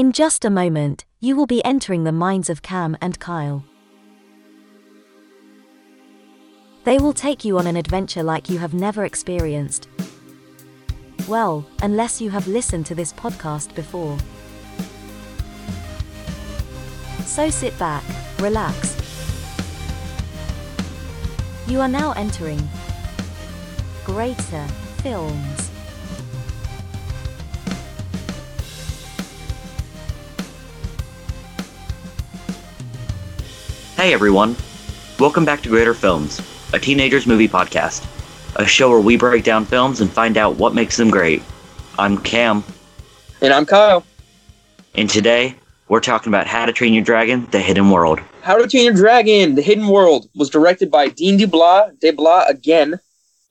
In just a moment, you will be entering the minds of Cam and Kyle. They will take you on an adventure like you have never experienced. Well, unless you have listened to this podcast before. So sit back, relax. You are now entering Greater Films. Hey everyone, welcome back to Greater Films, a teenagers movie podcast, a show where we break down films and find out what makes them great. I'm Cam, And I'm Kyle. and today we're talking about How to Train Your Dragon: The Hidden World. How to Train Your Dragon: The Hidden World was directed by Dean DeBlois, DeBlois again,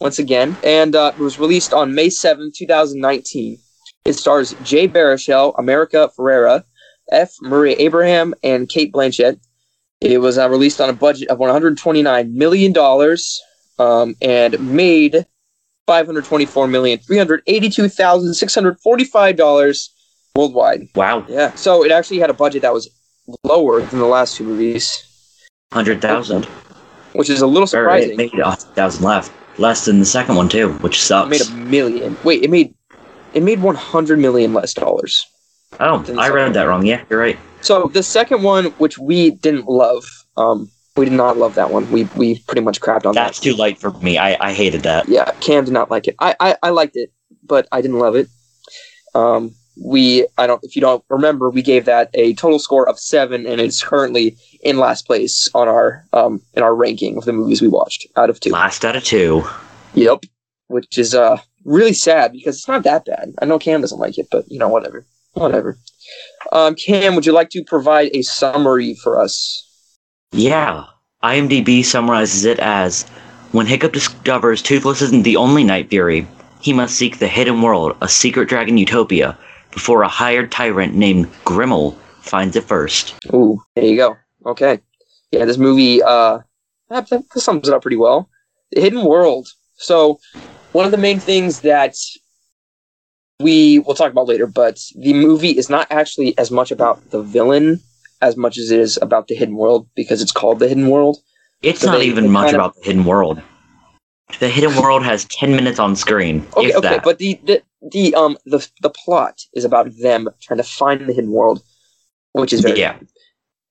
once again, and uh, was released on May 7, 2019. It stars Jay Baruchel, America Ferrera, F. Murray Abraham, and Cate Blanchett. It was uh, released on a budget of $129 million um, and made $524,382,645 worldwide. Wow, Yeah, so it actually had a budget that was lower than the last two movies, hundred thousand. which is a little Or it surprising. made a thousand left, less than the second one too, which sucks. It made a million. Wait, it made it made one hundred million less dollars. oh, I read that wrong. Yeah, you're right. So the second one, which we didn't love, um, we did not love that one. We we pretty much crapped on That's that. That's too light for me. I, I hated that. Yeah, Cam did not like it. I, I I liked it, but I didn't love it. Um, we I don't if you don't remember, we gave that a total score of seven, and it's currently in last place on our um in our ranking of the movies we watched out of two. Last out of two. Yep. Which is uh really sad because it's not that bad. I know Cam doesn't like it, but you know, whatever. Whatever. Um, Cam, would you like to provide a summary for us? Yeah, IMDb summarizes it as when Hiccup discovers Toothless isn't the only Night Fury, he must seek the hidden world, a secret dragon utopia, before a hired tyrant named Grimmel finds it first. Ooh, there you go. Okay. Yeah, this movie uh that, that sums it up pretty well. The Hidden World. So one of the main things that we will talk about later, but the movie is not actually as much about the villain as much as it is about the hidden world because it's called the hidden world. It's So not they- even much of- about the hidden world. The hidden world has 10 minutes on screen, Okay, okay, that. but the, the the um the the plot is about them trying to find the hidden world, which is very yeah,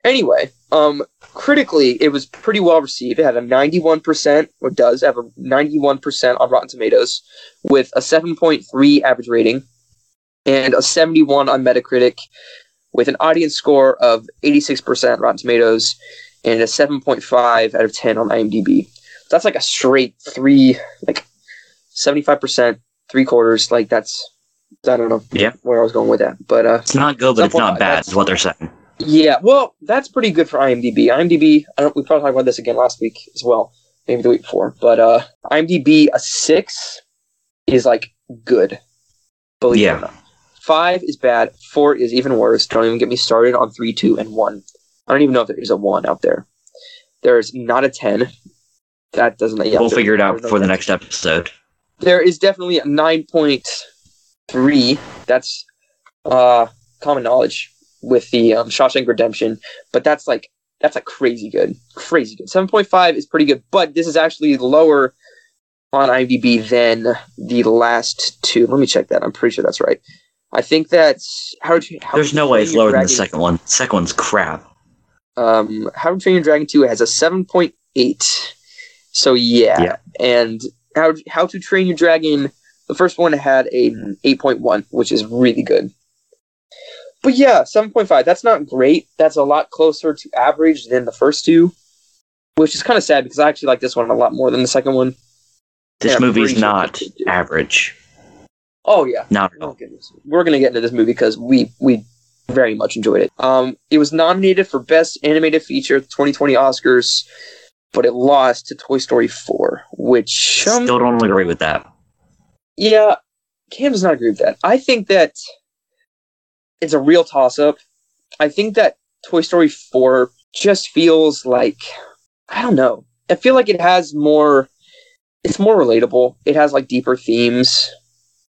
Anyway, um, critically, it was pretty well received. It had a 91%, or does have a 91% on Rotten Tomatoes, with a 7.3 average rating, and a 71 on Metacritic, with an audience score of 86% Rotten Tomatoes, and a 7.5 out of 10 on IMDb. That's like a straight three, like 75%, three quarters. Like that's, I don't know Yeah. where I was going with that, but uh, it's not good, but it's not bad, is what they're saying. Yeah, well, that's pretty good for IMDb. IMDb, I don't. We probably talked about this again last week as well, maybe the week before. But uh, IMDb a six is like good. Believe it or not. Five is bad. Four is even worse. Don't even get me started on three, two, and one. I don't even know if there is a one out there. There's not a ten. That doesn't. Yeah, we'll figure it out for the next episode. There is definitely a nine point three. That's uh common knowledge with the um, Shawshank Redemption, but that's like that's like crazy good, crazy good. Seven point five is pretty good, but this is actually lower on IMDb than the last two. Let me check that. I'm pretty sure that's right. I think that's how. to- how There's no way it's lower than the second one. Second one's crap. um, How to Train Your Dragon 2 has a 7.8. So yeah. Yeah. And How How to Train Your Dragon, the first one had a 8.1, which is really good. But yeah, 7.5. That's not great. That's a lot closer to average than the first two, which is kind of sad because I actually like this one a lot more than the second one. This I'm movie's pretty sure not average. Oh yeah. Not at Oh all. We're gonna get into this movie because we we very much enjoyed it. Um, it was nominated for Best Animated Feature at the 2020 Oscars, but it lost to Toy Story 4, which um, Still don't agree with that. yeah, Cam does not agree with that. I think that it's a real toss up. I think that Toy Story 4 just feels like I don't know. I feel like it has more it's more relatable. It has like deeper themes.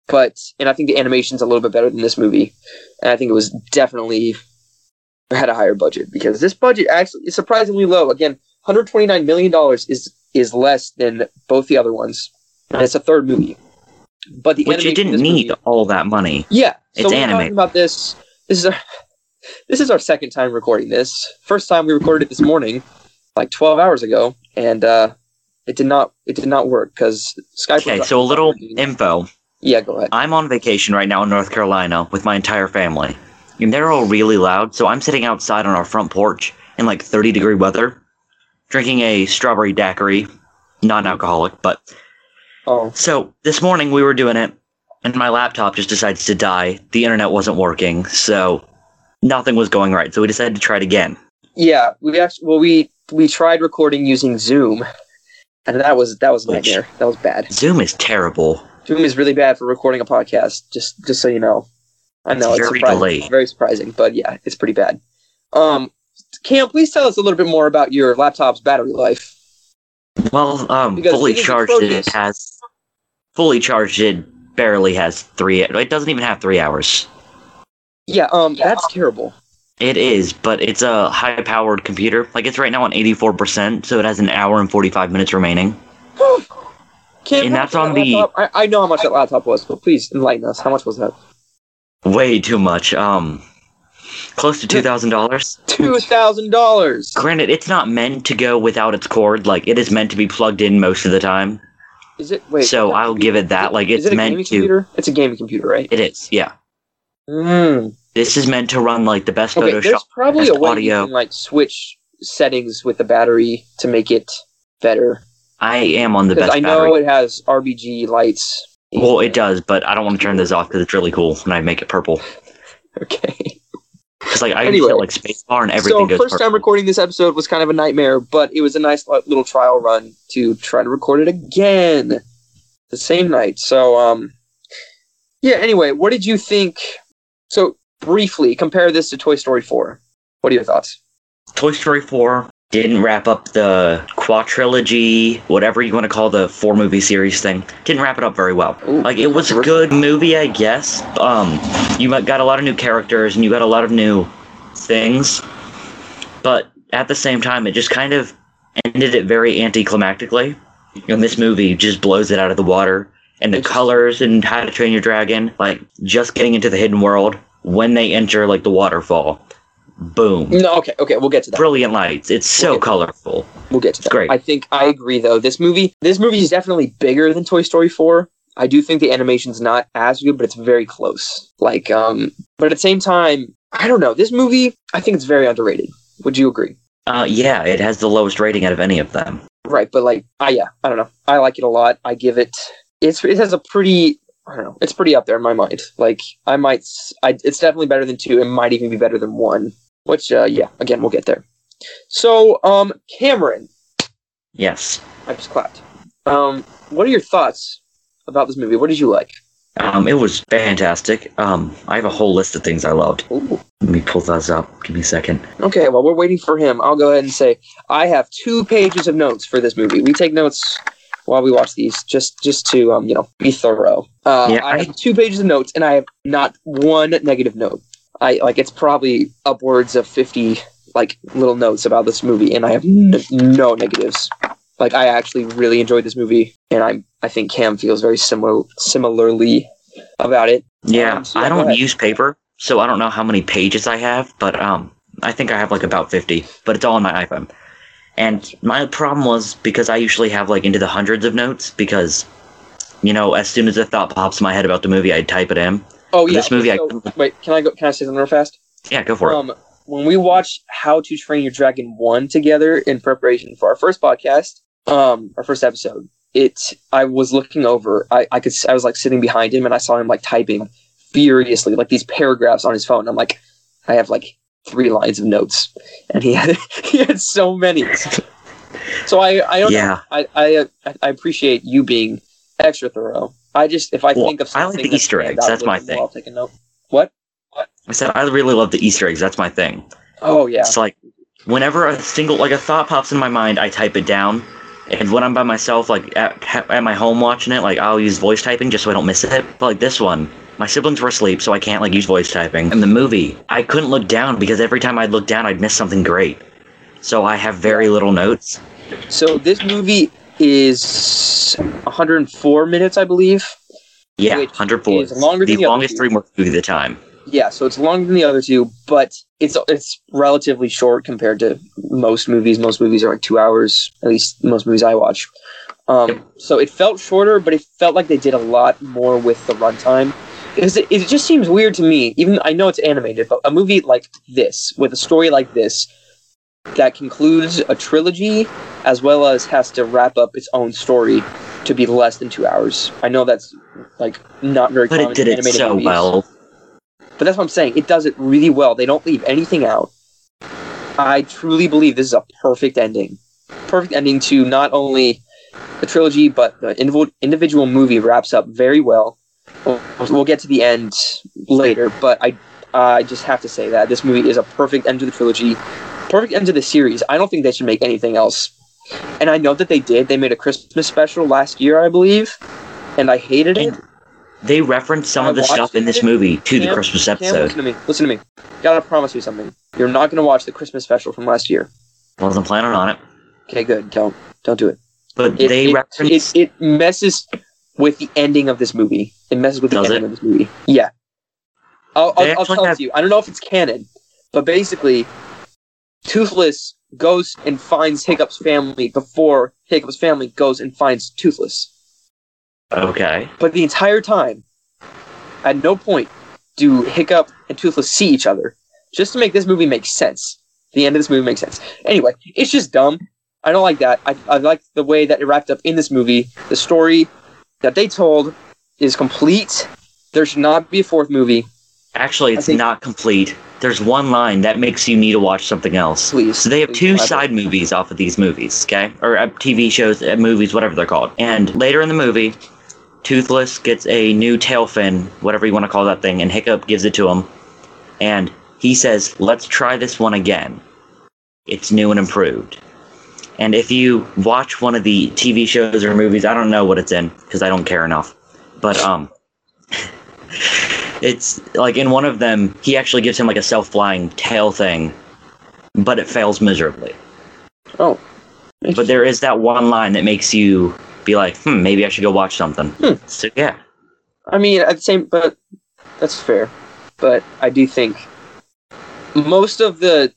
but and I think the animation's a little bit better than this movie, and I think it was definitely had a higher budget because this budget actually is surprisingly low. Again, 129 million dollars is is less than both the other ones, and it's a third movie. But the Which it didn't need movie- all that money. yeah, It's so we're animated. talking about this. This is our this is our second time recording this. First time we recorded it this morning, like 12 hours ago, and uh, it did not it did not work because Skype. Okay, so a little working. info. yeah, go ahead. I'm on vacation right now in North Carolina with my entire family. And they're all really loud, so I'm sitting outside on our front porch in like 30 degree weather, drinking a strawberry daiquiri, non alcoholic, but Oh, So this morning we were doing it, and my laptop just decides to die. The internet wasn't working, so nothing was going right. So we decided to try it again. yeah. We actually well we we tried recording using Zoom, and that was that was a nightmare. That was bad. Zoom is terrible. Zoom is really bad for recording a podcast. Just just so you know, I know It's it's, very surprising, delayed. very surprising, but yeah, it's pretty bad. Um, Cam, please tell us a little bit more about your laptop's battery life. Well, um, Because fully charged it has fully charged it barely has three. It doesn't even have three hours. Yeah, um, that's terrible. It is, but it's a high powered computer. Like it's right now on 84%, so it has an hour and 45 minutes remaining. And that's on that the- I, I know how much that laptop was, but please enlighten us. How much was that? Way too much. Um, close to $2,000. Two thousand dollars. Granted, it's not meant to go without its cord. Like it is meant to be plugged in most of the time. Is it? Wait. so I'll give it that. Like it's it meant to. computer? It's a gaming computer, right? It is. Yeah. Mm. This is meant to run like the best Okay, Photoshop. there's probably a way audio. you can like switch settings with the battery to make it better. I am on the best I know battery. it has RGB lights. Well, it does, but I don't want to turn this off because it's really cool when I make it purple. Okay. Because like I Anyway. can hit like spacebar and everything so goes first purple. time recording this episode was kind of a nightmare, but it was a nice little trial run to try to record it again the same night. So um, yeah. Anyway, what did you think? So briefly compare this to Toy Story 4. What are your thoughts? Toy Story 4 didn't wrap up the quadrilogy, whatever you want to call the four movie series thing. Didn't wrap it up very well. Ooh, Like it was a good movie, I guess. Um, you got a lot of new characters and you got a lot of new things, but at the same time, it just kind of ended it very anticlimactically. And this movie just blows it out of the water. And the colors and How to Train Your Dragon, like just getting into the hidden world when they enter like the waterfall, boom, No, okay, okay, we'll get to that. brilliant lights. It's so Okay. colorful. We'll get to that. great. I think I agree though. This movie, this movie is definitely bigger than Toy Story 4. I do think the animation's not as good, but it's very close. Like, um, but at the same time, I don't know. This movie, I think it's very underrated. Would you agree? Uh, yeah, it has the lowest rating out of any of them. Right, but like, I yeah, I don't know. I like it a lot. I give it. It's it has a pretty. I don't know. It's pretty up there in my mind. Like, I might. I, it's definitely better than two. It might even be better than one. Which, uh, yeah. Again, we'll get there. So, um, Cameron, Yes. I just clapped. Um, what are your thoughts about this movie? What did you like? Um, it was fantastic. Um, I have a whole list of things I loved. Ooh. Let me pull those up. Give me a second. Okay, while we're waiting for him, I'll go ahead and say I have two pages of notes for this movie. We take notes while we watch these, just just to um, you know, be thorough. Uh, Yeah, I I- have two pages of notes, and I have not one negative note. I like it's probably upwards of fifty like little notes about this movie, and I have n- no negatives. Like I actually really enjoyed this movie, and I I think Cam feels very similar similarly about it. Yeah, Um, so I don't use paper, so I don't know how many pages I have, but um, I think I have like about 50, but it's all on my iPhone. And my problem was because I usually have like into the hundreds of notes because, you know, as soon as a thought pops in my head about the movie, I'd type it in. Oh yeah. This movie, I- wait, can I go? Can I say something real fast? Yeah, go for it. Um, when we watched How to Train Your Dragon one together in preparation for our first podcast, um, our first episode, it I was looking over. I I could I was like sitting behind him and I saw him like typing furiously like these paragraphs on his phone. I'm like, I have like three lines of notes, and he had he had so many. So I I don't know. Yeah. I I I appreciate you being extra thorough. I just if I Well, think of something, I like the Easter eggs. That's my little bit more, thing. I'll take a note. What? I said I really love the Easter eggs. That's my thing. Oh yeah. It's like whenever a single like a thought pops in my mind, I type it down, And when I'm by myself, like at, at my home watching it, like I'll use voice typing just so I don't miss it. But like this one, my siblings were asleep, so I can't like use voice typing. In the movie, I couldn't look down because every time I'd look down, I'd miss something great. So I have very little notes. So this movie is 104 minutes, I believe. Yeah, Which 104. is longer the than the longest three movie of the time. Yeah, so it's longer than the other two, but it's it's relatively short compared to most movies. Most movies are like two hours, at least most movies I watch. Um, so it felt shorter, but it felt like they did a lot more with the runtime. Because it, it just seems weird to me. Even I know it's animated, but a movie like this, with a story like this, that concludes a trilogy, as well as has to wrap up its own story, to be less than two hours. I know that's like not very good. But common it did in it so movies. well. But that's what I'm saying. It does it really well. They don't leave anything out. I truly believe this is a perfect ending. Perfect ending to not only the trilogy, but the individual movie wraps up very well. We'll, we'll get to the end later, but I I just have to say that this movie is a perfect end to the trilogy, perfect end to the series. I don't think they should make anything else. And I know that they did. They made a Christmas special last year, I believe, and I hated it. And they referenced some I of the stuff in this movie to the Christmas Cam, episode. listen to me. Listen to me. Gotta promise you something. You're not gonna watch the Christmas special from last year. Wasn't planning on it. Okay, good. Don't don't do it. But It, they it, referenced it, it messes with the ending of this movie. It messes with the Does ending it? of this movie. Yeah. I'll, I'll, I'll tell it have- to you. I don't know if it's canon, but basically, Toothless goes and finds Hiccup's family before Hiccup's family goes and finds Toothless. Okay. But the entire time, at no point do Hiccup and Toothless see each other. Just to make this movie make sense. The end of this movie makes sense. Anyway, it's just dumb. I don't like that. I, I like the way that it wrapped up in this movie. The story that they told is complete. There should not be a fourth movie. Actually, it's not complete. There's one line that makes you need to watch something else. Please. So they have two side movies off of these movies, okay? Or uh, TV shows, uh, movies, whatever they're called. And later in the movie, Toothless gets a new tail fin, whatever you want to call that thing, and Hiccup gives it to him. And he says, let's try this one again. It's new and improved. And if you watch one of the TV shows or movies, I don't know what it's in because I don't care enough. But um, it's like in one of them, he actually gives him like a self-flying tail thing, but it fails miserably. Oh. But there is that one line that makes you be like, hmm, maybe I should go watch something. Hmm. So yeah, I mean, at the same, but that's fair. But I do think most of the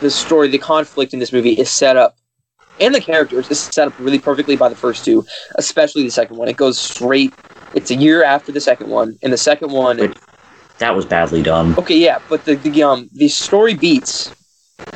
the story, the conflict in this movie is set up, and the characters is set up really perfectly by the first two, especially the second one. It goes straight. It's a year after the second one, and the second one. Wait. that was badly done. Okay, yeah, but the, the um the story beats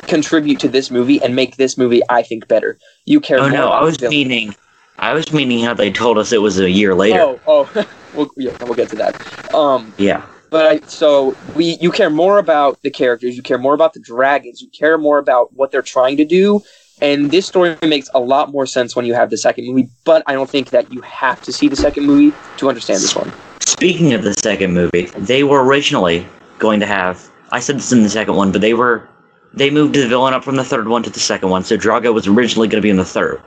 contribute to this movie and make this movie, I think, better. You care Oh no, about I was meaning, I was meaning how they told us it was a year later. Oh, oh, we'll, yeah, we'll get to that. Um, Yeah, but I, so we you care more about the characters you care more about the dragons you care more about what they're trying to do and this story makes a lot more sense when you have the second movie but i don't think that you have to see the second movie to understand this one Speaking of the second movie, they were originally going to have. I said this in the second one, but they were. They moved the villain up from the third one to the second one, so Drago was originally going to be in the third.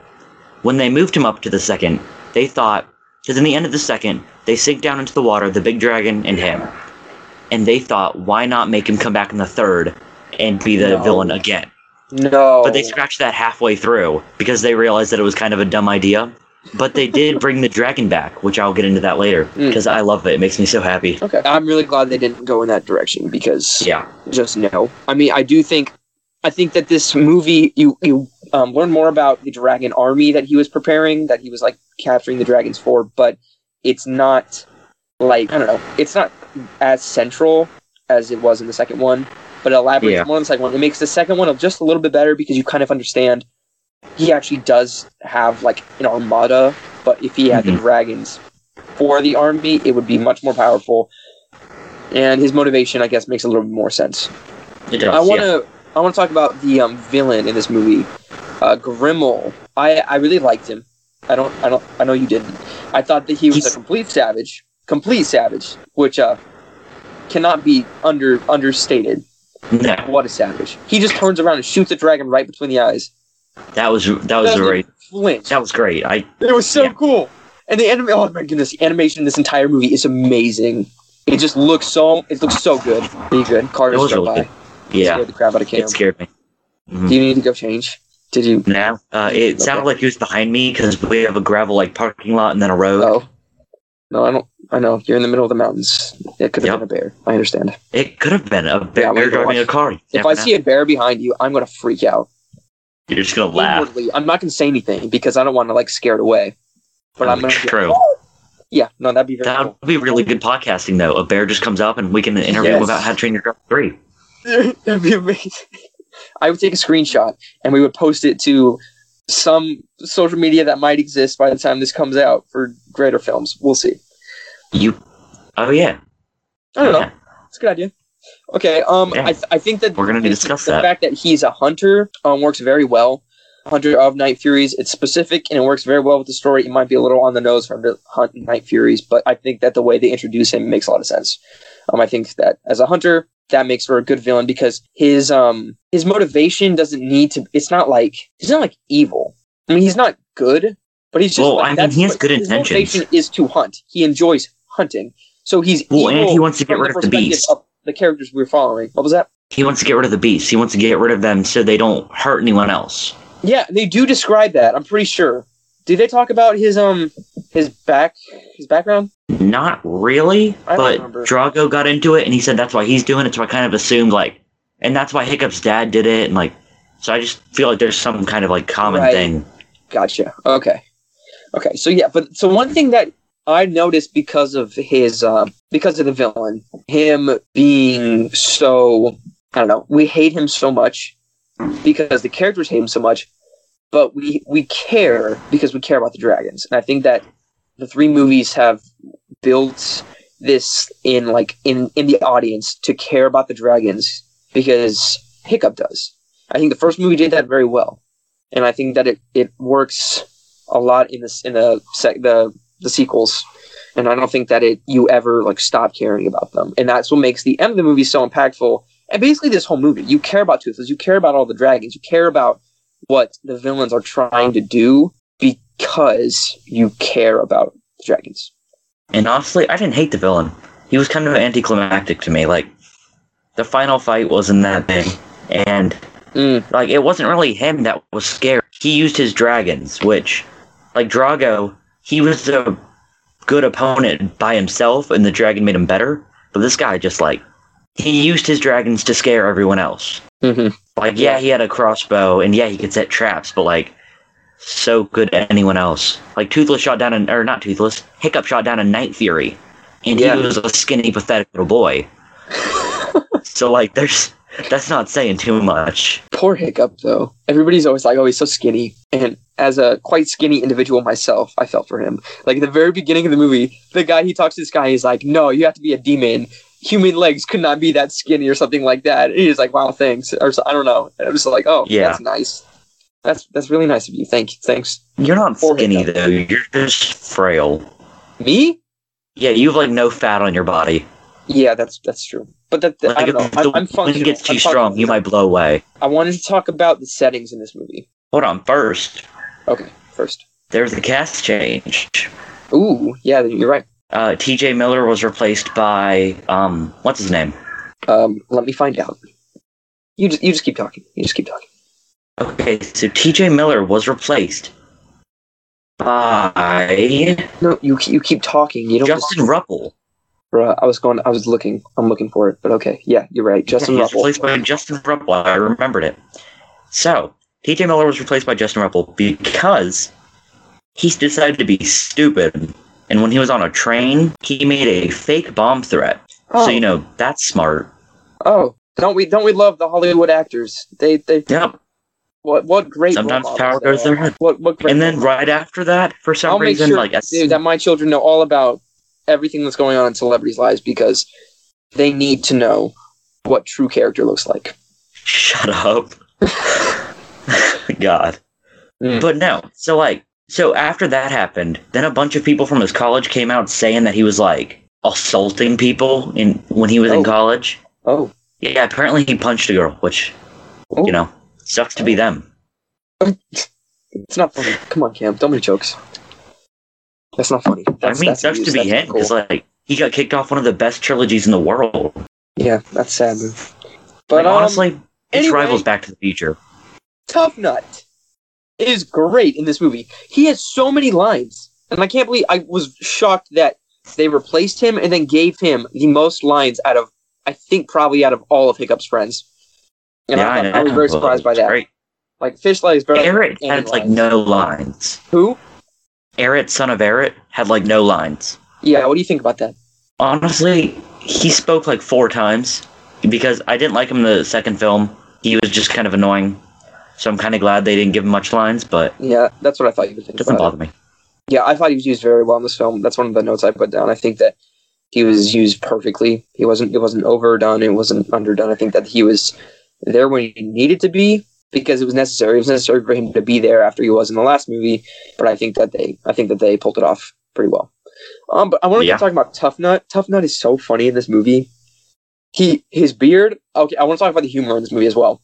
When they moved him up to the second, they thought. Because in the end of the second, they sink down into the water, the big dragon and him. And they thought, why not make him come back in the third and be the No. villain again? No But they scratched that halfway through because they realized that it was kind of a dumb idea. But they did bring the dragon back, which I'll get into that later Mm. because I love it. It makes me so happy. okay i'm really glad they didn't go in that direction because Yeah. just no i mean i do think i think that this movie you you um, learn more about the dragon army that he was preparing that he was like capturing the dragons for but it's not like i don't know it's not as central as it was in the second one but it elaborates Yeah. more on the second one it makes the second one just a little bit better because you kind of understand he actually does have like an armada but if he had the Mhm. dragons for the army it would be much more powerful and his motivation i guess makes a little bit more sense It does. I want yeah. to I want to talk about the um, villain in this movie, uh, Grimmel. I I really liked him. I don't I don't I know you didn't. I thought that he was a complete savage, complete savage, which uh cannot be under understated. No, What a savage! He just turns around and shoots a dragon right between the eyes. that was that was very flinch. That was great. I It was so Yeah. cool. And the anime, oh my goodness, the animation in this entire movie is amazing. It just looks so, it looks so good. Really good. Car it just was really by. good. Yeah, Scared the crap out of Cam. it scared me. Mhm. Do you need to go change? Did you? No, uh, it sounded like he was behind me because we have a gravel like parking lot and then a road. Oh. No, I don't. I know. You're in the middle of the mountains. It could have Yep. been a bear. I understand. It could have been a bear Yeah, driving a car. If I see a bear behind you, I'm going to freak out. you're just gonna laugh. Inwardly, I'm not going to say anything because I don't want to like scare it away. But I'm going to. true. Oh! Yeah, no, that'd be very That cool. would be really good podcasting, though. A bear just comes up and we can interview Yes. about how to train your dog three. That'd be amazing. I would take a screenshot and we would post it to some social media that might exist by the time this comes out for greater films. We'll see. You, oh yeah, I don't know. Yeah. It's a good idea. Okay. Um, Yeah. I, th- I think that We're gonna discuss the that. fact that he's a hunter um, works very well. Hunter of Night Furies. It's specific and it works very well with the story. It might be a little on the nose for him to hunt Night Furies, but I think that the way they introduce him makes a lot of sense. Um, I think that as a hunter, that makes for a good villain because his um his motivation doesn't need to. It's not like he's not like evil. I mean, he's not good, but he's just. Well, like, I mean, he has good his intentions. motivation is to hunt. He enjoys hunting, so he's Well, and he wants to get rid of the beast. of the characters we're following. What was that? He wants to get rid of the beast. He wants to get rid of them so they don't hurt anyone else. Yeah, they do describe that. I'm pretty sure. Do they talk about his um his back his background? Not really, but remember. Drago got into it and he said that's why he's doing it. So I kind of assumed like, and that's why Hiccup's dad did it. And like, so I just feel like there's some kind of like common Right. thing. Gotcha. Okay. Okay. So yeah, but so one thing that I noticed because of his um because of the villain, him being so I don't know, we hate him so much because the characters hate him so much, but we we care because we care about the dragons. And I think that the three movies have built this in like in in the audience to care about the dragons because Hiccup does. I think the first movie did that very well, and I think that it, it works a lot in this in the sec, the the sequels. And I don't think that it you ever like stop caring about them, and that's what makes the end of the movie so impactful. And basically, this whole movie, you care about Toothless, you care about all the dragons, you care about what the villains are trying to do because you care about the dragons. And honestly, I didn't hate the villain. He was kind of anticlimactic to me. Like, the final fight wasn't that big. And, Mm. like, it wasn't really him that was scared. He used his dragons, which, like, Drago, he was a good opponent by himself, and the dragon made him better. But this guy just, like, he used his dragons to scare everyone else. Mm-hmm. Like, yeah, he had a crossbow, and yeah, he could set traps, but, like, so good at anyone else. Like, Toothless shot down, or not Toothless, Hiccup shot down a Night Fury, and Yeah. he was a skinny, pathetic little boy. so, like, there's, that's not saying too much. Poor Hiccup, though. Everybody's always like, "Oh, he's so skinny." And as a quite skinny individual myself, I felt for him. Like at the very beginning of the movie, the guy he talks to this guy, he's like, "No, you have to be a demon. Human legs could not be that skinny, or something like that." And he's like, "Wow, thanks." Or so, I don't know. And I was like, "Oh, Yeah. that's nice. That's that's really nice of you. Thank you. Thanks." You're not Poor skinny, though. You're just frail. Me? Yeah, you have, like, no fat on your body. Yeah, that's that's true. But that, that- Like, I don't know. I, I'm wind functional. gets too I'm strong, you might blow away. I wanted to talk about the settings in this movie. Hold on, first, Okay, first. there's the cast change. Ooh, yeah, you're right. Uh, TJ Miller was replaced by, um, what's his name? Um, let me find out. You just you just keep talking. You just keep talking. Okay, so TJ Miller was replaced by No, you you keep talking. You don't. Justin Rupple. Bruh, I was going. I was looking. I'm looking for it. But okay, yeah, you're right. Justin Yeah, Rupple. replaced by Justin Rupple. I remembered it. So, TJ Miller was replaced by Justin Rupple because he decided to be stupid. And when he was on a train, he made a fake bomb threat. Oh, So, you know, that's smart. oh, don't we don't we love the Hollywood actors? They they Yep. what what great. Sometimes power goes their head. What what great. And then right after that, for some I'll reason, sure like, dude, that my children know all about everything that's going on in celebrities' lives because they need to know what true character looks like. shut up. God. Mm. But no. So like so after that happened, then a bunch of people from his college came out saying that he was like assaulting people in when he was Oh. in college. Oh, Yeah, apparently he punched a girl, which Oh. you know, sucks to be them. It's not funny. Come on, Cam. Don't make jokes. That's not funny. That's, I mean, that's sucks to be That's him because cool. like he got kicked off one of the best trilogies in the world. yeah, that's sad. But But um, honestly, it's anyway- rivals Back to the Future. Tuffnut is great in this movie. He has so many lines, and I can't believe I was shocked that they replaced him and then gave him the most lines out of I think probably out of all of Hiccup's friends. And yeah, I, I. I was very surprised by that. Great. Like Fishlight is better. Eret had like lines. no lines. Who? Eret, son of Eret, had like no lines. Yeah. What do you think about that? Honestly, he spoke like four times because I didn't like him in the second film. He was just kind of annoying. So I'm kind of glad they didn't give him much lines, but Yeah, that's what I thought you would think. doesn't about it. bother me. Yeah, I thought he was used very well in this film. That's one of the notes I put down. I think that he was used perfectly. He wasn't. It wasn't overdone. It wasn't underdone. I think that he was there when he needed to be because it was necessary. It was necessary for him to be there after he was in the last movie. But I think that they. I think that they pulled it off pretty well. Um, but I want to Yeah. talk about Tuffnut. Tough Nut is so funny in this movie. He his beard. Okay, I want to talk about the humor in this movie as well.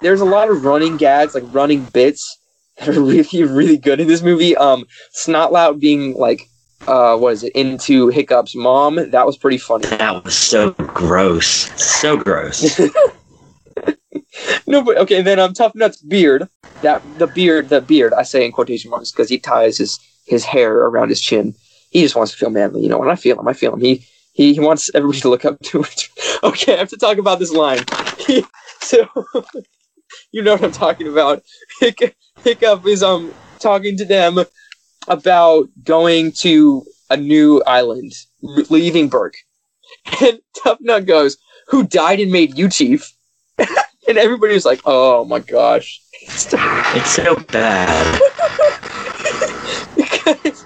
There's a lot of running gags, like running bits that are really, really good in this movie. Um, Snotlout being like, uh, what is it, into Hiccup's mom. That was pretty funny. That was so gross. So gross. No, but okay. Then um, Tuffnut's beard. That the beard, the beard. I say in quotation marks because he ties his his hair around his chin. He just wants to feel manly, you know. And I feel him. I feel him. He he, he wants everybody to look up to it. okay, I have to talk about this line. so, you know what I'm talking about. Hic- Hiccup is um talking to them about going to a new island, leaving Berk, and Tuffnut goes, "Who died and made you chief?" and everybody was like, "Oh my gosh!" it's so bad. because it's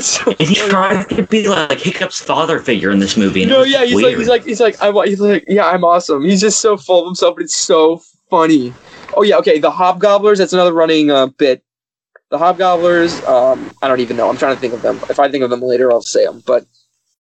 so And he tried to be like Hiccup's father figure in this movie. No, yeah, he's weird. like, he's like, he's like, I'm, he's like, yeah, I'm awesome. He's just so full of himself, but it's so funny. Oh yeah, okay, the Hobgobblers. That's another running uh, bit. The Hobgobblers. Um, I don't even know. I'm trying to think of them. If I think of them later, I'll say them. But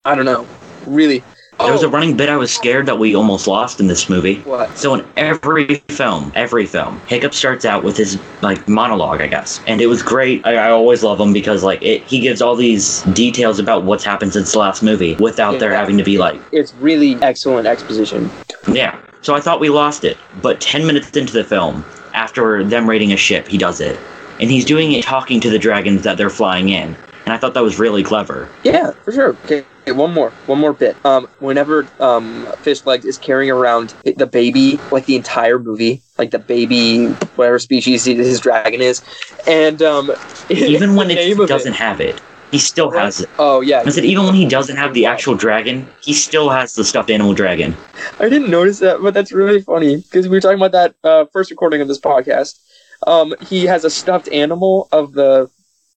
I don't know. Really. There was a Oh, running bit I was scared that we almost lost in this movie. what? So in every film, every film, Hiccup starts out with his like monologue, I guess, and it was great. I, I always love him because like it, he gives all these details about what's happened since the last movie without there having to be like, It's really excellent exposition. yeah. So I thought we lost it, but ten minutes into the film, after them raiding a ship, he does it, and he's doing it talking to the dragons that they're flying in, and I thought that was really clever. Yeah, for sure. Okay, okay, one more, one more bit. Um, whenever um Fishlegs is carrying around the baby, like the entire movie, like the baby, whatever species his dragon is, and um, Even when it doesn't have it, he still has it. Oh yeah, I said even when he doesn't have the actual dragon, he still has the stuffed animal dragon. I didn't notice that, but that's really funny because we were talking about that uh, first recording of this podcast. Um, he has a stuffed animal of the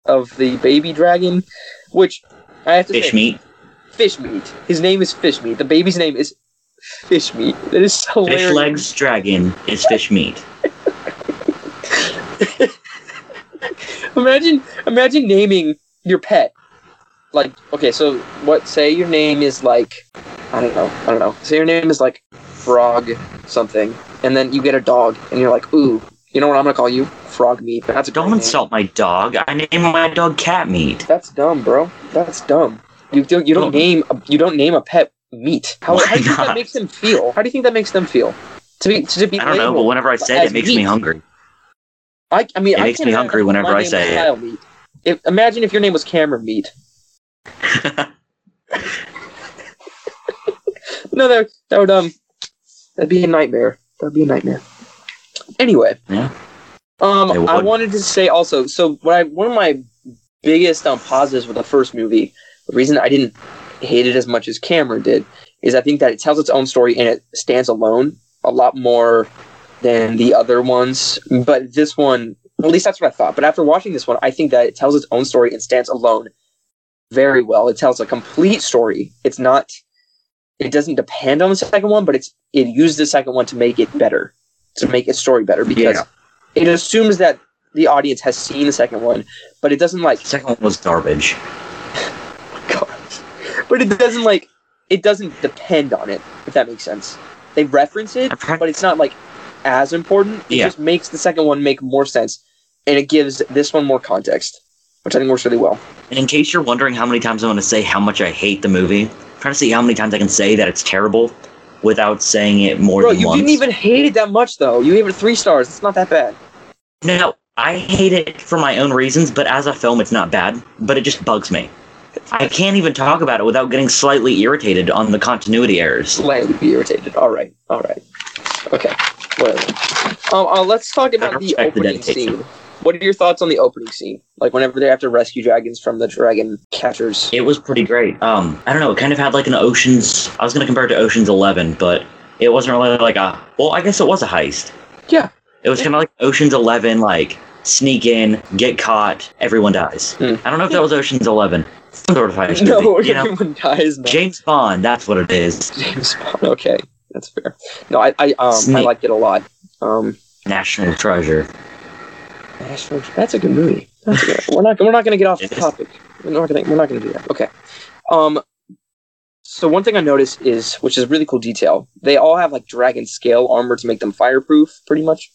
of the baby dragon, which I have to Fish say, meat. Fish meat. His name is fish meat. The baby's name is fish meat. That is hilarious. Fishlegs dragon is fish meat. imagine imagine naming your pet like okay so what say your name is like i don't know i don't know say your name is like frog something and then you get a dog and you're like ooh you know what i'm gonna call you frog meat that's a Don't name. insult my dog. I named my dog cat meat. that's dumb bro that's dumb you don't you don't name a, you don't name a pet meat how, how do you think that makes them feel how do you think that makes them feel to be to be I don't know, but whenever I say it, it makes meat. me hungry. I, I mean, It I makes me hungry whenever I say it. Meat. If, imagine if your name was Cameron Meat. No, that that would um, that'd be a nightmare. That'd be a nightmare. Anyway, Yeah. um, I wanted to say also. So, what I one of my biggest um positives with the first movie, the reason I didn't hate it as much as Cameron did, is I think that it tells its own story and it stands alone a lot more than the other ones. But this one, at least that's what I thought. But after watching this one, I think that it tells its own story and stands alone very well. It tells a complete story. It's not. It doesn't depend on the second one, but it's it used the second one to make it better, to make its story better because Yeah. it assumes that the audience has seen the second one, but it doesn't like The second one was garbage. But it doesn't like it doesn't depend on it, if that makes sense. They reference it, but it's not like as important. It Yeah. just makes the second one make more sense, and it gives this one more context, which I think works really well. And in case you're wondering how many times I want to say how much I hate the movie, I'm trying to see how many times I can say that it's terrible without saying it more Bro, than you once. didn't even hate it that much though. You gave it three stars. It's not that bad. No, I hate it for my own reasons, but as a film, it's not bad. But it just bugs me. I can't even talk about it without getting slightly irritated on the continuity errors. Slightly be irritated. All right, all right, okay, whatever. Um, uh, let's talk about the respect the opening scene. What are your thoughts on the opening scene? Like whenever they have to rescue dragons from the dragon catchers. It was pretty great. Um, I don't know. It kind of had like an Ocean's. I was gonna compare it to Ocean's Eleven, but it wasn't really like a. Well, I guess it was a heist. Yeah. It was kind of like Ocean's Eleven, like sneak in, get caught, everyone dies. Hmm. I don't know if that was Ocean's Eleven. Some sort of heist No, movie, everyone dies. No. James Bond, that's what it is. James Bond. Okay, that's fair. No, I I um I liked it a lot. Um, National treasure. National- that's a good movie. That's a good. We're not we're not gonna get off the topic. We're not gonna we're not gonna do that. Okay. Um. So one thing I noticed is, which is a really cool detail, they all have like dragon scale armor to make them fireproof, pretty much,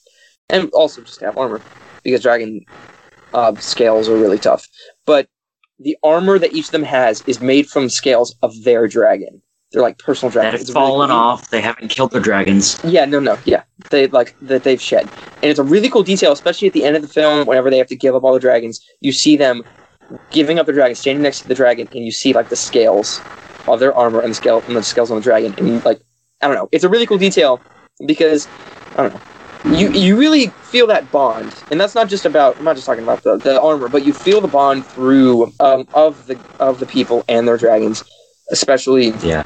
and also just have armor because dragon uh, scales are really tough. But the armor that each of them has is made from scales of their dragon. They're like personal dragons. That have It's really fallen cool. off. They haven't killed their dragons. Yeah, no, no, yeah. They like that they've shed, and it's a really cool detail, especially at the end of the film, whenever they have to give up all the dragons. You see them giving up the dragon, standing next to the dragon, and you see like the scales of their armor and the scale and the scales on the dragon, and like I don't know, it's a really cool detail because I don't know. You you really feel that bond, and that's not just about. I'm not just talking about the, the armor, but you feel the bond through um, of the of the people and their dragons, especially Yeah.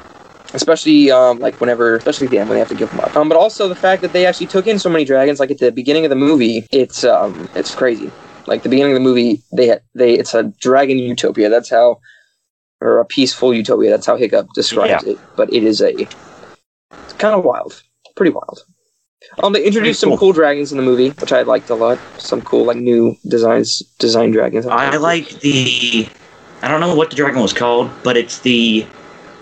especially um, like whenever, especially at the end when they have to give them up. Um, but also the fact that they actually took in so many dragons, like at the beginning of the movie, it's um, it's crazy. Like the beginning of the movie, they had they it's a dragon utopia. That's how, or a peaceful utopia. That's how Hiccup describes it. But it is a, it's kind of wild, pretty wild. Um, they introduced some cool. cool dragons in the movie, which I liked a lot. Some cool like new designs, design dragons. I like the. I don't know what the dragon was called, but it's the.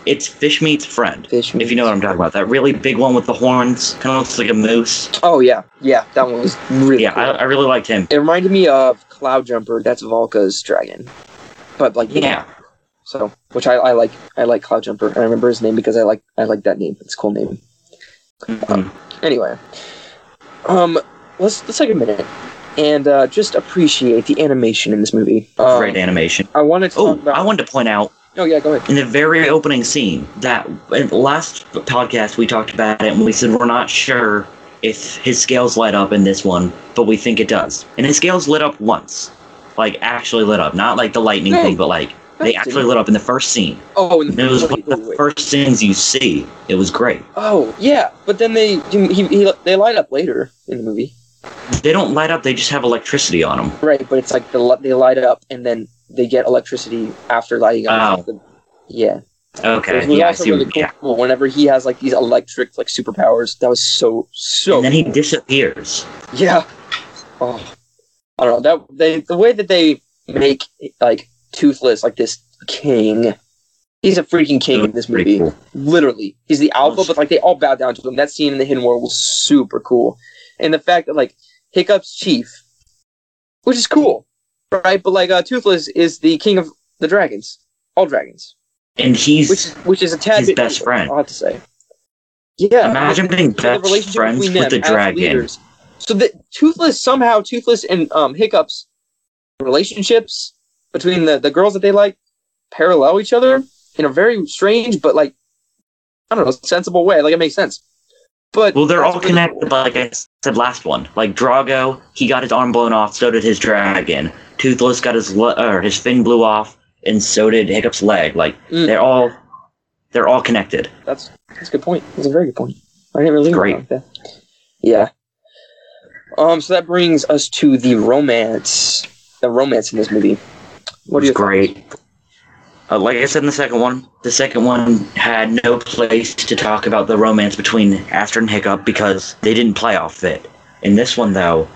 It's fish meat's friend. fish. If you know what I'm talking about, that really big one with the horns, kind of looks like a moose. Oh yeah, yeah, that one was really. Yeah, cool. I, I really liked him. It reminded me of Cloud Jumper. That's Valka's dragon, but like Yeah, So, which I, I like. I like Cloud Jumper. I remember his name because I like I like that name. It's a cool name. Mhm. Anyway, um, let's let's take a minute and uh, just appreciate the animation in this movie. Um, great animation. I wanted to. Oh, about, I wanted to point out Oh yeah, go ahead. in the very opening scene that in the last podcast we talked about it and we said we're not sure if his scales light up in this one, but we think it does. And his scales lit up once, like actually lit up, not like the lightning No. thing, but like they actually lit up in the first scene. Oh, and And it was wait, of wait, the wait. first scenes you see. It was great. Oh yeah, but then they he, he, they light up later in the movie, They don't light up; they just have electricity on them. right? But it's like the they light up and then they get electricity after lighting up. Oh. Yeah. Okay, It was yeah, I also see. really cool Yeah, whenever he has like these electric like superpowers. That was so so. and then he disappears. yeah. Oh, I don't know that they the way that they make like Toothless like this king. He's a freaking king in this movie. cool. Literally, he's the alpha, but like they all bow down to him. That scene in the Hidden World was super cool, and the fact that like Hiccup's chief, which is cool, right? But like uh, Toothless is the king of the dragons, all dragons And he's which which is a tad his bit best evil, friend. I'll have to say. Yeah, Imagine being the best relationship friends with them the as dragon. leaders. So that Toothless somehow Toothless and um, Hiccups relationships between the the girls that they like parallel each other in a very strange but like I don't know sensible way. Like it makes sense. But Well, they're all connected, like I said last one. Like Drago, he got his arm blown off, so did his dragon. Toothless got his le- or his fin blew off, and so did Hiccup's leg. Like Mm. they're all they're all connected. That's that's a good point. That's a very good point. I didn't really think Great. about that. Yeah. Um. So that brings us to the romance. The romance in this movie. What do It you was great. Uh, like I said in the second one, the second one had no place to talk about the romance between Astrid and Hiccup because they didn't play off it. In this one, though,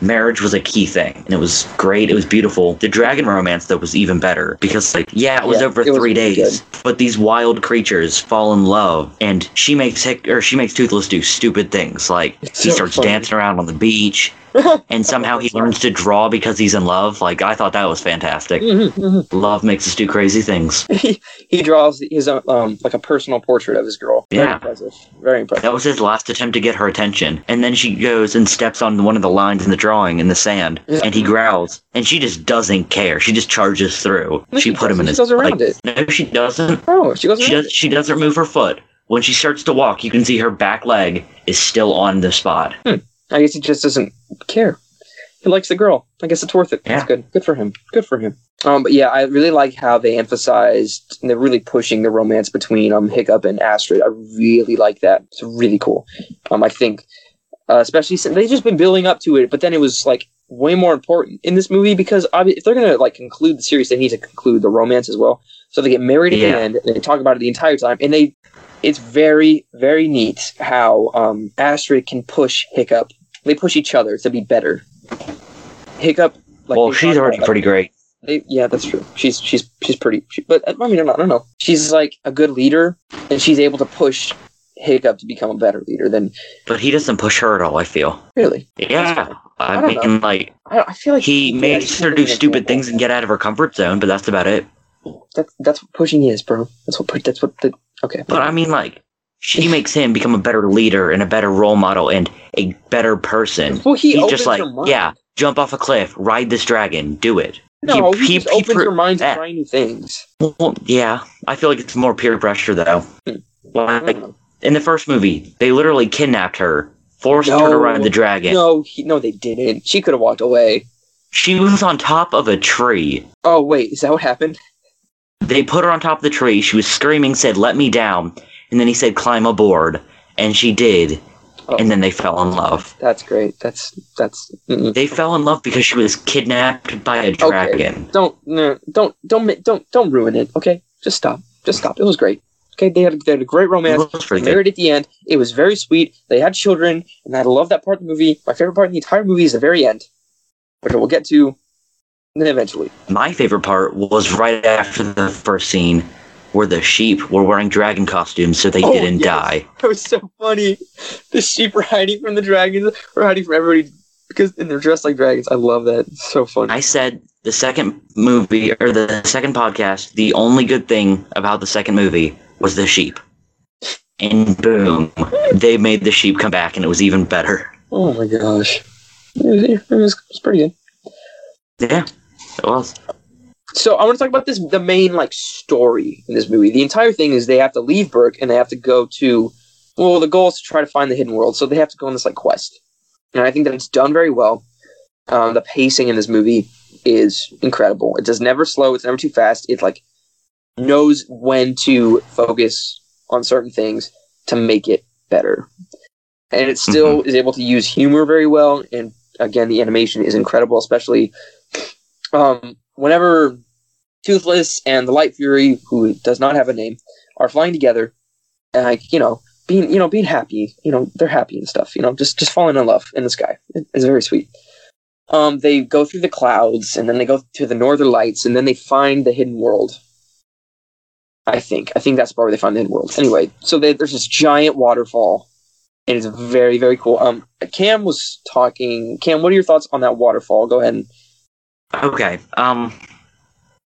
marriage was a key thing, and it was great. It was beautiful. The dragon romance though was even better because like yeah, it was Yeah, over it was three really days, but these wild creatures fall in love, and she makes Hick or she makes Toothless do stupid things like It's he so starts funny. dancing around on the beach, and somehow he learns to draw because he's in love. Like I thought that was fantastic. Mhm, mhm. Love makes us do crazy things. he, he draws his own, um like a personal portrait of his girl. Very Yeah. impressive. Very impressive. That was his last attempt to get her attention. And then she goes and steps on one of the lines in the drawing in the sand, Yeah. and he growls, and she just doesn't care. She just charges through. No, she she put him in his. She goes around it. No, she doesn't. Oh, she goes She around does. She doesn't move her foot. When she starts to walk, you can see her back leg is still on the spot. I guess he just doesn't care. He likes the girl. I guess it's worth it. That's Yeah. good. Good for him. Good for him. Um, but yeah, I really like how they emphasized and they're really pushing the romance between um Hiccup and Astrid. I really like that. It's really cool. Um, I think, uh, especially since they've just been building up to it, but then it was like way more important in this movie because obvi- if they're gonna like conclude the series, they need to conclude the romance as well. So they get married at Yeah. the end and they talk about it the entire time, and they. It's very, very neat how um, Astrid can push Hiccup they push each other to be better. Hiccup, like well, she's already about- pretty great. They, yeah, that's true. She's she's she's pretty. She, but I mean, I don't, I don't know. She's like a good leader, and she's able to push Hiccup to become a better leader than But he doesn't push her at all. I feel. really. Yeah, I, I don't mean, like I, I feel like he yeah, makes he's her do stupid things and get out of her comfort zone, but that's about it. That's that's what pushing is, bro. That's what pu- that's what the okay. But I mean, like, she makes him become a better leader and a better role model and a better person. well, he He's just like, yeah, jump off a cliff, ride this dragon, do it. No, he- he, he- just he opens pr- her mind to yeah. try new things. Well, yeah, I feel like it's more peer pressure though. Hmm. Like in the first movie, they literally kidnapped her, forced her to ride the dragon. No, he, no, they didn't. She could have walked away. She was on top of a tree. Oh wait, is that what happened? They put her on top of the tree. She was screaming, said, "Let me down," and then he said, "Climb aboard," and she did. Oh. And then they fell in love. That's great. That's that's. mm-mm. They fell in love because she was kidnapped by a dragon. Okay. Don't no, don't don't don't don't ruin it. Okay, just stop. Just stop. It was great. Okay, they had they had a great romance. They married at the end. It was very sweet. They had children, and I love that part of the movie. My favorite part in the entire movie is the very end, which we'll get to eventually. My favorite part was right after the first scene where the sheep were wearing dragon costumes so they Oh, didn't yes. die. It was so funny. The sheep were hiding from the dragons, were hiding from everybody because and they're dressed like dragons. I love that. It's so funny. I said the second movie or the second podcast, the only good thing about the second movie was the sheep. And boom, they made the sheep come back and it was even better. oh my gosh, it was, it was, it was pretty good. Yeah, it was. So I want to talk about this the main like story in this movie. The entire thing is they have to leave Berk and they have to go to well, the goal is to try to find the hidden world, so they have to go on this like quest. And I think that it's done very well. Um, the pacing in this movie is incredible. It does never slow. It's never too fast. It like knows when to focus on certain things to make it better, and it still is able to use humor very well. And again, the animation is incredible, especially um, whenever Toothless and the Light Fury, who does not have a name, are flying together, and like you know, being you know being happy, you know, they're happy and stuff, you know, just just falling in love in the sky. It- It's very sweet. Um, they go through the clouds, and then they go to the Northern Lights, and then they find the hidden world. I think I think that's the part where they find the hidden world. Anyway, so they, there's this giant waterfall, and it's very very cool. Um, Cam was talking. Cam, what are your thoughts on that waterfall? Go ahead and Okay. Um.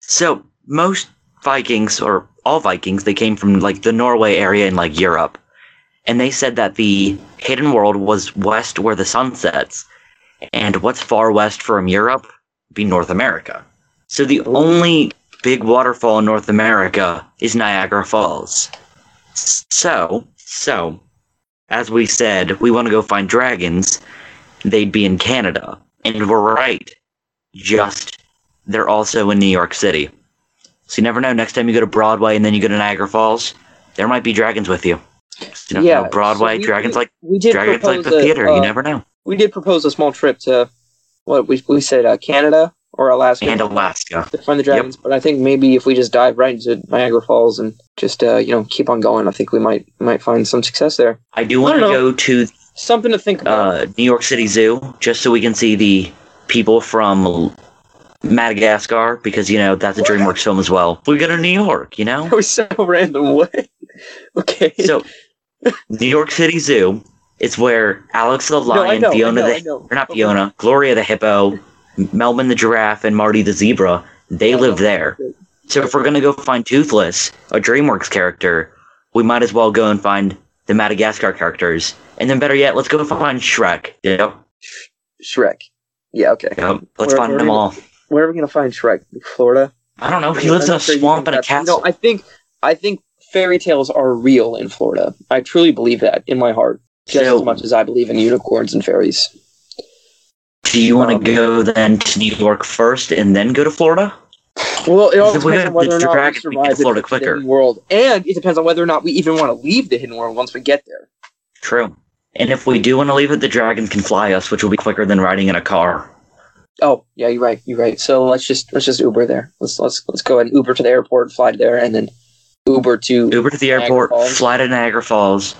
So most Vikings, or all Vikings, they came from like the Norway area in like Europe, and they said that the hidden world was west where the sun sets, and what's far west from Europe would be North America. So the only big waterfall in North America is Niagara Falls. So, so, as we said, we want to go find dragons. They'd be in Canada, and we're right just they're also in New York City. So you never know. Next time you go to Broadway and then you go to Niagara Falls, there might be dragons with you. You Yeah, know. Broadway so we- dragons like we did dragons like the a- theater. uh, you never know. we did propose a small trip to what we we said uh, Canada or Alaska And Alaska. to find the dragons. But I think maybe if we just dive right into Niagara Falls and just uh, you know keep on going, I think we might might find some success there. I do want I to know. go to Something to think about. uh, New York City Zoo, just so we can see the people from Madagascar, because you know that's a DreamWorks film as well. We go to New York, you know. that was oh, so random. What? okay. So, New York City Zoo is where Alex the No, lion, know, Fiona know, the or not Fiona, Gloria the hippo, Melvin the giraffe, and Marty the zebra. They live there. So if we're gonna go find Toothless, a DreamWorks character, we might as well go and find the Madagascar characters. And then better yet, let's go find Shrek. You know? Shrek. Yeah. Okay. Yep, Let's Where- find where them we- all. Where are we gonna find Shrek? Florida. I don't know. He lives in a sure swamp and a castle. No, I think I think fairy tales are real in Florida. I truly believe that in my heart, just So- as much as I believe in unicorns and fairies. Do you want um, to go then to New York first and then go to Florida? Well, it all depends on whether or the not we dragon, we can survive the, the quicker. hidden world, and it depends on whether or not we even want to leave the hidden world once we get there. True. And if we do want to leave it, the dragon can fly us, which will be quicker than riding in a car. Oh, yeah, you're right. You're right. So let's just let's just Uber there. Let's let's let's go and Uber to the airport, fly there, and then Uber to Uber to the Niagara airport, Falls. fly to Niagara Falls,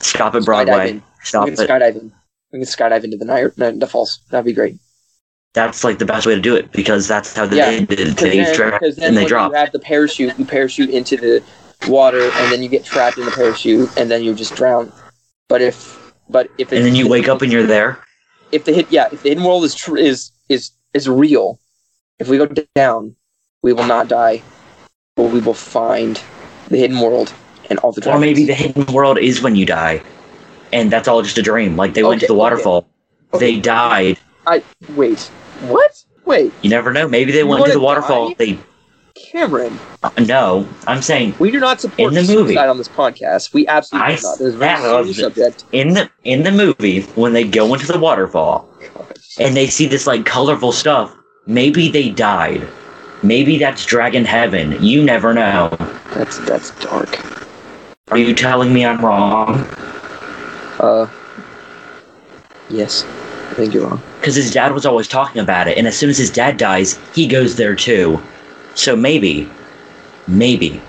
stop at Broadway, stop we can at. skydiving. We can skydive into the Niagara the falls. That'd be great. That's like the best way to do it because that's how they Yeah, did it. They then, then and they drop. you have the parachute, you parachute into the water, and then you get trapped in the parachute, and then you just drown. But if but if And then you wake up and you're there. if the hit yeah if the hidden world is tr- is is is real, if we go down, we will not die, but we will find the hidden world and all the Or maybe the hidden world is when you die. And that's all just a dream. Like they went to the waterfall. Okay. They died. I wait. What? Wait, You never know. Maybe they You went to the waterfall. die? They Cameron. no. I'm saying We do not support In the movie. suicide on this podcast. We absolutely I do not. This is a very serious it. subject. in the in the movie when they go into the waterfall and they see this like colorful stuff. Maybe they died. Maybe that's dragon heaven. You never know. That's that's dark. Are you telling me I'm wrong? Uh, yes, I think you're wrong. Because his dad was always talking about it, and as soon as his dad dies, he goes there too. So maybe, maybe,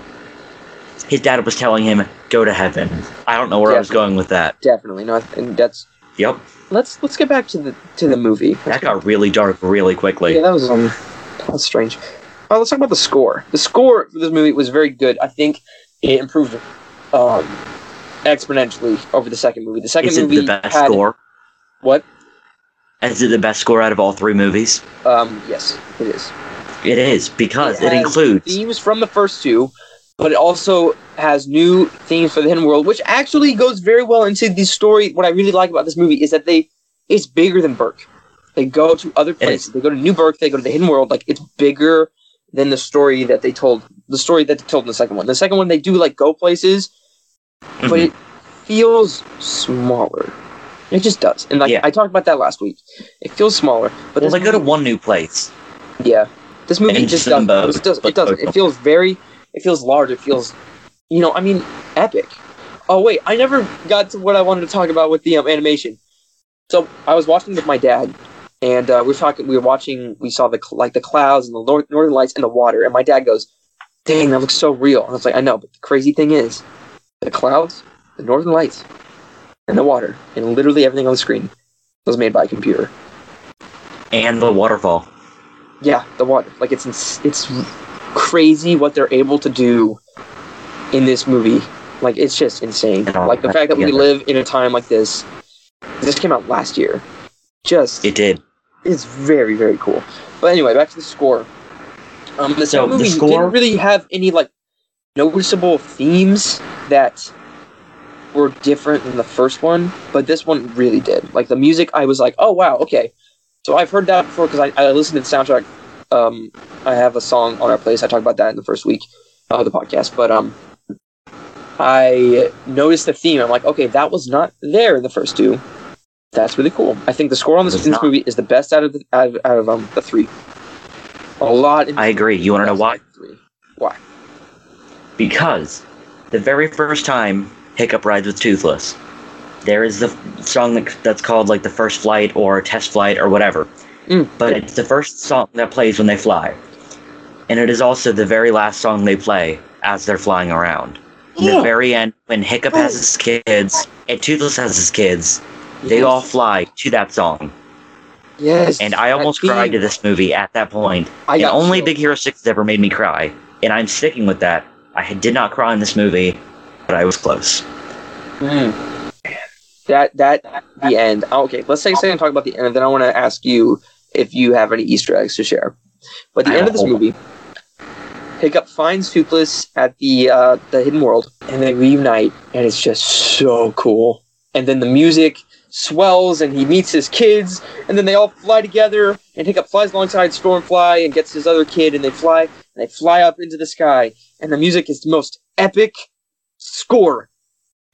his dad was telling him, go to heaven. I don't know where I was going with that. Definitely not. And that's Yep, let's let's get back to the to the movie. that got really dark really quickly. Yeah, that was um, that was strange. Uh, let's talk about the score. The score for this movie was very good. I think it improved um exponentially over the second movie. The second Is it movie the best had score? what? Is it the best score out of all three movies? Um, yes, it is. It is because it, has includes. themes from the first two, but it also has new themes for the hidden world, which actually goes very well into the story. What I really like about this movie is that they it's bigger than Berk. They go to other places. They go to New Berk. They go to the hidden world. Like it's bigger than the story that they told. The story that they told in the second one. The second one they do like go places, but Mhm. it feels smaller. It just does. And like Yeah. I talked about that last week. It feels smaller. But well, they go to one new place. yeah, this movie just does. Simba, It does. It but- does. It feels very. It feels large. It feels, you know. I mean, epic. Oh wait, I never got to what I wanted to talk about with the um, animation. So I was watching with my dad, and uh, we were talking. We were watching. We saw the like the clouds and the nor- northern lights and the water. And my dad goes, "Dang, that looks so real." And I was like, "I know," but the crazy thing is, the clouds, the northern lights, and the water, and literally everything on the screen was made by a computer. And the waterfall. Yeah, the water. Like it's it's crazy what they're able to do in this movie. Like it's just insane. Like the fact that we live in a time like this. This came out last year. Just It did. it's very very cool. But anyway, back to the score. Um, the So, second the movie score- didn't really have any like noticeable themes that were different than the first one, but this one really did. Like the music, I was like, oh wow, okay. So I've heard that before because I, I listened to the soundtrack. Um, I have a song on our place. I talked about that in the first week of the podcast, but um, I noticed the theme. I'm like, okay, that was not there in the first two. That's really cool. I think the score on this, this movie is the best out of the, out of, out of um, the three. A lot. in- I agree. You want to know why? Three. Why? Because the very first time Hiccup rides with Toothless, there is the song that, that's called like the first flight or test flight or whatever. Mm. But it's the first song that plays when they fly. And it is also the very last song they play as they're flying around. In the very end, when Hiccup has his kids and Toothless has his kids. They Yes. all fly to that song, Yes. and I almost cried to this movie at that point. I and only. Big Hero Six has ever made me cry, and I'm sticking with that. I did not cry in this movie, but I was close. Mm. That that the end. Oh, Okay, let's take a second and talk about the end, and then I want to ask you if you have any Easter eggs to share. But the I end of this movie, Hiccup finds Toothless at the uh, the hidden world, and they reunite, and it's just so cool. And then the music swells, and he meets his kids, and then they all fly together, and Hiccup flies alongside Stormfly and gets his other kid, and they fly, and they fly up into the sky, and the music is the most epic score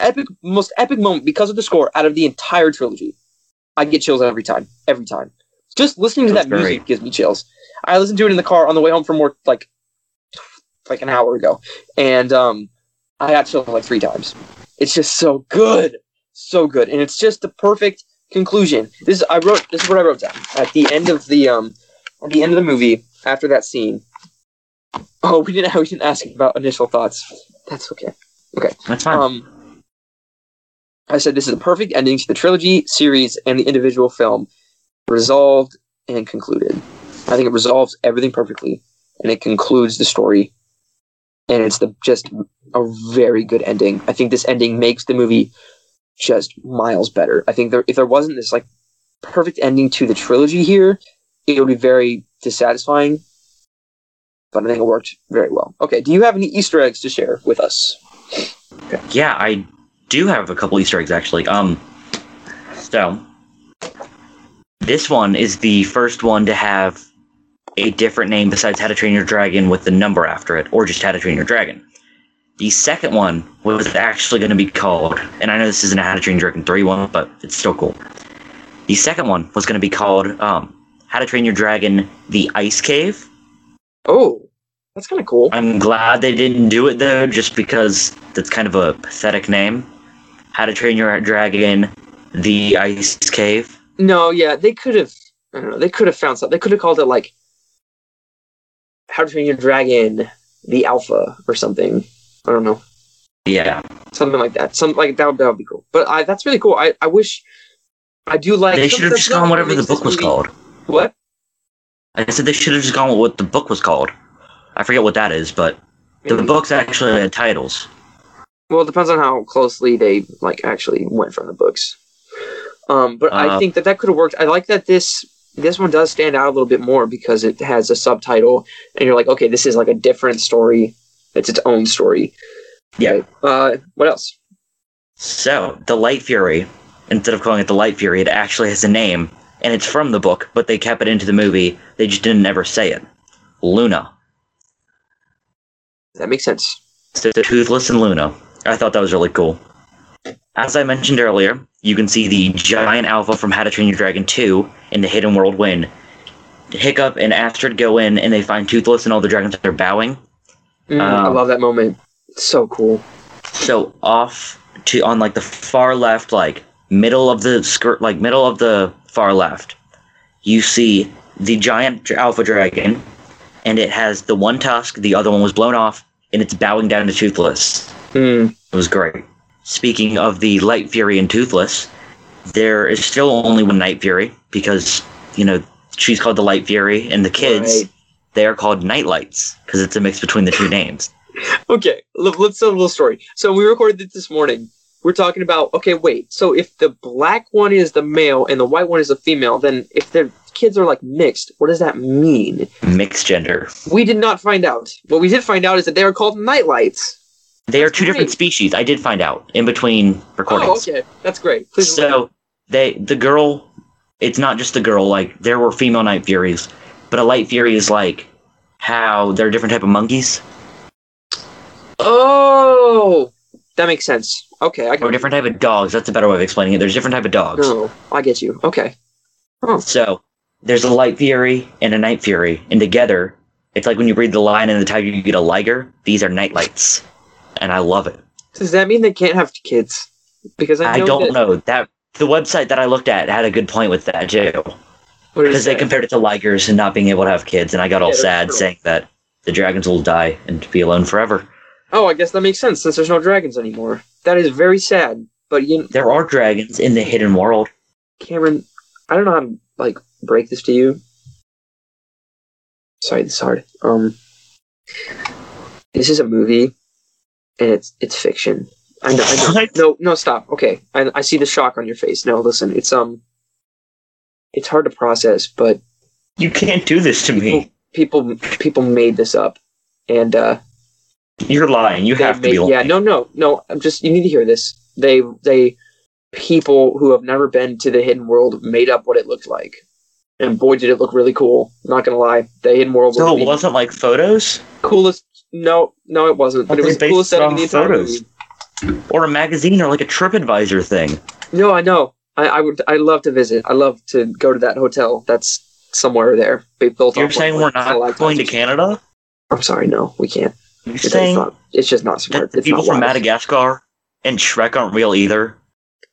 epic, most epic moment because of the score out of the entire trilogy. I get chills every time, every time. Just listening to that music great. gives me chills. I listened to it in the car on the way home from work, like, like an hour ago, and um, I got chills like three times. It's just so good, so good, and it's just the perfect conclusion. This is I wrote. This is what I wrote down at the end of the um, at the end of the movie after that scene. Oh, we didn't. We didn't ask about initial thoughts. That's okay. okay. That's fine. Um, I said this is a perfect ending to the trilogy, series, and the individual film, resolved and concluded. I think it resolves everything perfectly, and it concludes the story, and it's the just a very good ending. I think this ending makes the movie just miles better. I think there, if there wasn't this like perfect ending to the trilogy here, it would be very dissatisfying. But I think it worked very well. Okay, do you have any Easter eggs to share with us? Yeah, I do have a couple Easter eggs actually. Um, so this one is the first one to have a different name besides How to Train Your Dragon with the number after it, or just How to Train Your Dragon. The second one was actually going to be called, and I know this isn't a How to Train Your Dragon 3 one, but it's still cool. The second one was going to be called um, How to Train Your Dragon The Ice Cave. Oh, that's kind of cool. I'm glad they didn't do it though, just because that's kind of a pathetic name. How to Train Your Dragon, The Ice Cave. No, yeah, they could have. I don't know. They could have found something. They could have called it like "How to Train Your Dragon: The Alpha" or something. I don't know, Yeah, something like that. Some like that would, that would be cool. But I, that's really cool. I, I wish. I do like. they should have just gone whatever the book was called. What? I said they should have just gone with what the book was called. I forget what that is, but the Maybe. books actually had titles. Well, it depends on how closely they like actually went from the books. Um, but I Uh, think that that could have worked. I like that this this one does stand out a little bit more because it has a subtitle, and you're like, okay, this is like a different story. It's its own story. Yeah. Okay, Uh, what else? So, the Light Fury, instead of calling it the Light Fury, it actually has a name, and it's from the book, but they kept it into the movie. They just didn't ever say it. Luna. That makes sense. So the Toothless and Luna. I thought that was really cool. As I mentioned earlier, you can see the giant alpha from How to Train Your Dragon 2 in the Hidden World when Hiccup and Astrid go in and they find Toothless and all the dragons are bowing. Mm, I Um, love that moment. It's so cool. So off to on like the far left, like middle of the skirt, like middle of the far left, you see the giant alpha dragon, and it has the one tusk. The other one was blown off, and it's bowing down to Toothless. Mm, It was great. Speaking of the Light Fury and Toothless, there is still only one Night Fury because, you know, she's called the Light Fury, and the kids, Right. they are called Nightlights because it's a mix between the two names. Okay, let's tell a little story. So we recorded it this morning. We're talking about okay, wait. So if the black one is the male and the white one is the female, then if their kids are like mixed, what does that mean? Mixed gender. We did not find out. What we did find out is that they are called nightlights. They are That's two different species. I did find out in between recordings. Oh, okay, that's great. Please. So they the girl it's not just the girl, like there were female night furies, but a light fury is like how there are different type of monkeys oh, that makes sense. Okay, I or got different type of dogs. That's a better way of explaining it. There's different type of dogs. Oh, I get you. Okay. So there's a light fury and a night fury, and together it's like when you breed the lion and the tiger, you get a liger. These are night lights, and I love it. Does that mean they can't have kids? Because I, I, don't that, know that the website that I looked at had a good point with that too. what did it because they compared it to ligers and not being able to have kids, and I got all Yeah, sad true. saying that the dragons will die and be alone forever. Oh, I guess that makes sense since there's no dragons anymore. That is very sad. but you, There are dragons in the hidden world. Cameron, I don't know how to like break this to you. Sorry, this is hard. Um, this is a movie, and it's it's fiction. I know. I know. What? No, no, stop. Okay, I, I see the shock on your face. No, listen. It's um, it's hard to process, but You can't do this to me. people people made this up, and uh, You're lying. You have to made, be lying. yeah. No, no, no. I'm just. You need to hear this. They they people who have never been to the hidden world made up what it looked like. And boy, did it look really cool! Not gonna lie, the hidden world So it wasn't like photos coolest. No, no, it wasn't. But it was based setting the photos. movie. or a magazine or like a TripAdvisor thing. No, I know. I, I would. I love to visit. I love to go to that hotel. That's somewhere there. They built. You're saying we're like, not stalactites going to Canada? I'm sorry. No, we can't. You're It's, saying not, it's just not smart. the It's people from. Madagascar and Shrek aren't real either?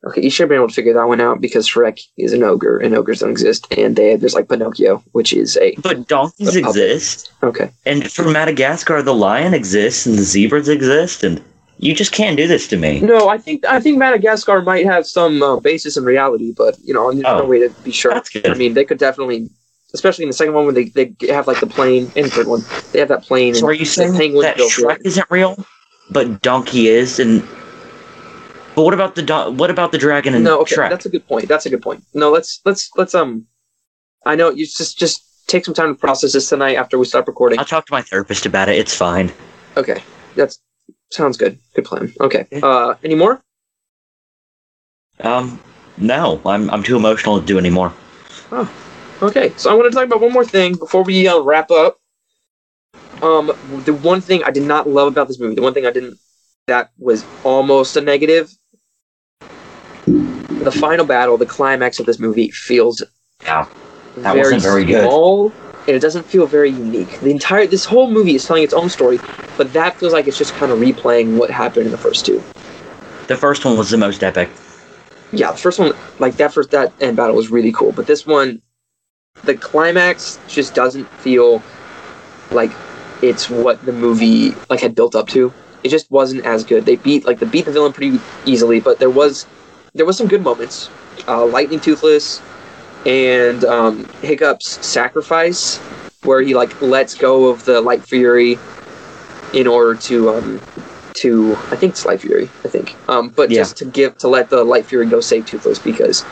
Okay, you should have been able to figure that one out because Shrek is an ogre and ogres don't exist, and they there's like Pinocchio, which is a But donkeys puppet. exist, okay. and from Madagascar, the lion exists, and the zebras exist, and you just can't do this to me. No, I think I think Madagascar might have some uh, basis in reality, but you know, there's no Oh, way to be sure. that's good. I mean, they could definitely, especially in the second one where they, they have like the plane, and the third one they have that plane. So and are you saying that. Shrek isn't real, but Donkey is? And but what about the don- what about the dragon and No, okay, Shrek? that's a good point. That's a good point. No, let's let's let's um, I know you just just take some time to process this tonight after we stop recording. I'll talk to my therapist about it. It's fine. Okay, that's sounds good. Good plan. Okay. Uh, any more? Um, no, I'm I'm too emotional to do anymore. Oh, okay, so I want to talk about one more thing before we uh, wrap up. Um, the one thing I did not love about this movie, the one thing I didn't, that was almost a negative. The final battle, the climax of this movie feels Yeah, that wasn't very good. small, and it doesn't feel very unique. The entire this whole movie is telling its own story, but that feels like it's just kind of replaying what happened in the first two. the first one was the most epic. yeah, the first one, like that first that end battle was really cool, but this one, the climax just doesn't feel like it's what the movie like had built up to. It just wasn't as good. They beat like they beat the villain pretty easily, but there was there was some good moments. Uh, Lightning Toothless and um, Hiccup's sacrifice, where he like lets go of the Light Fury in order to um, to I think it's Light Fury, I think. Um, but Yeah. just to give to let the Light Fury go save Toothless because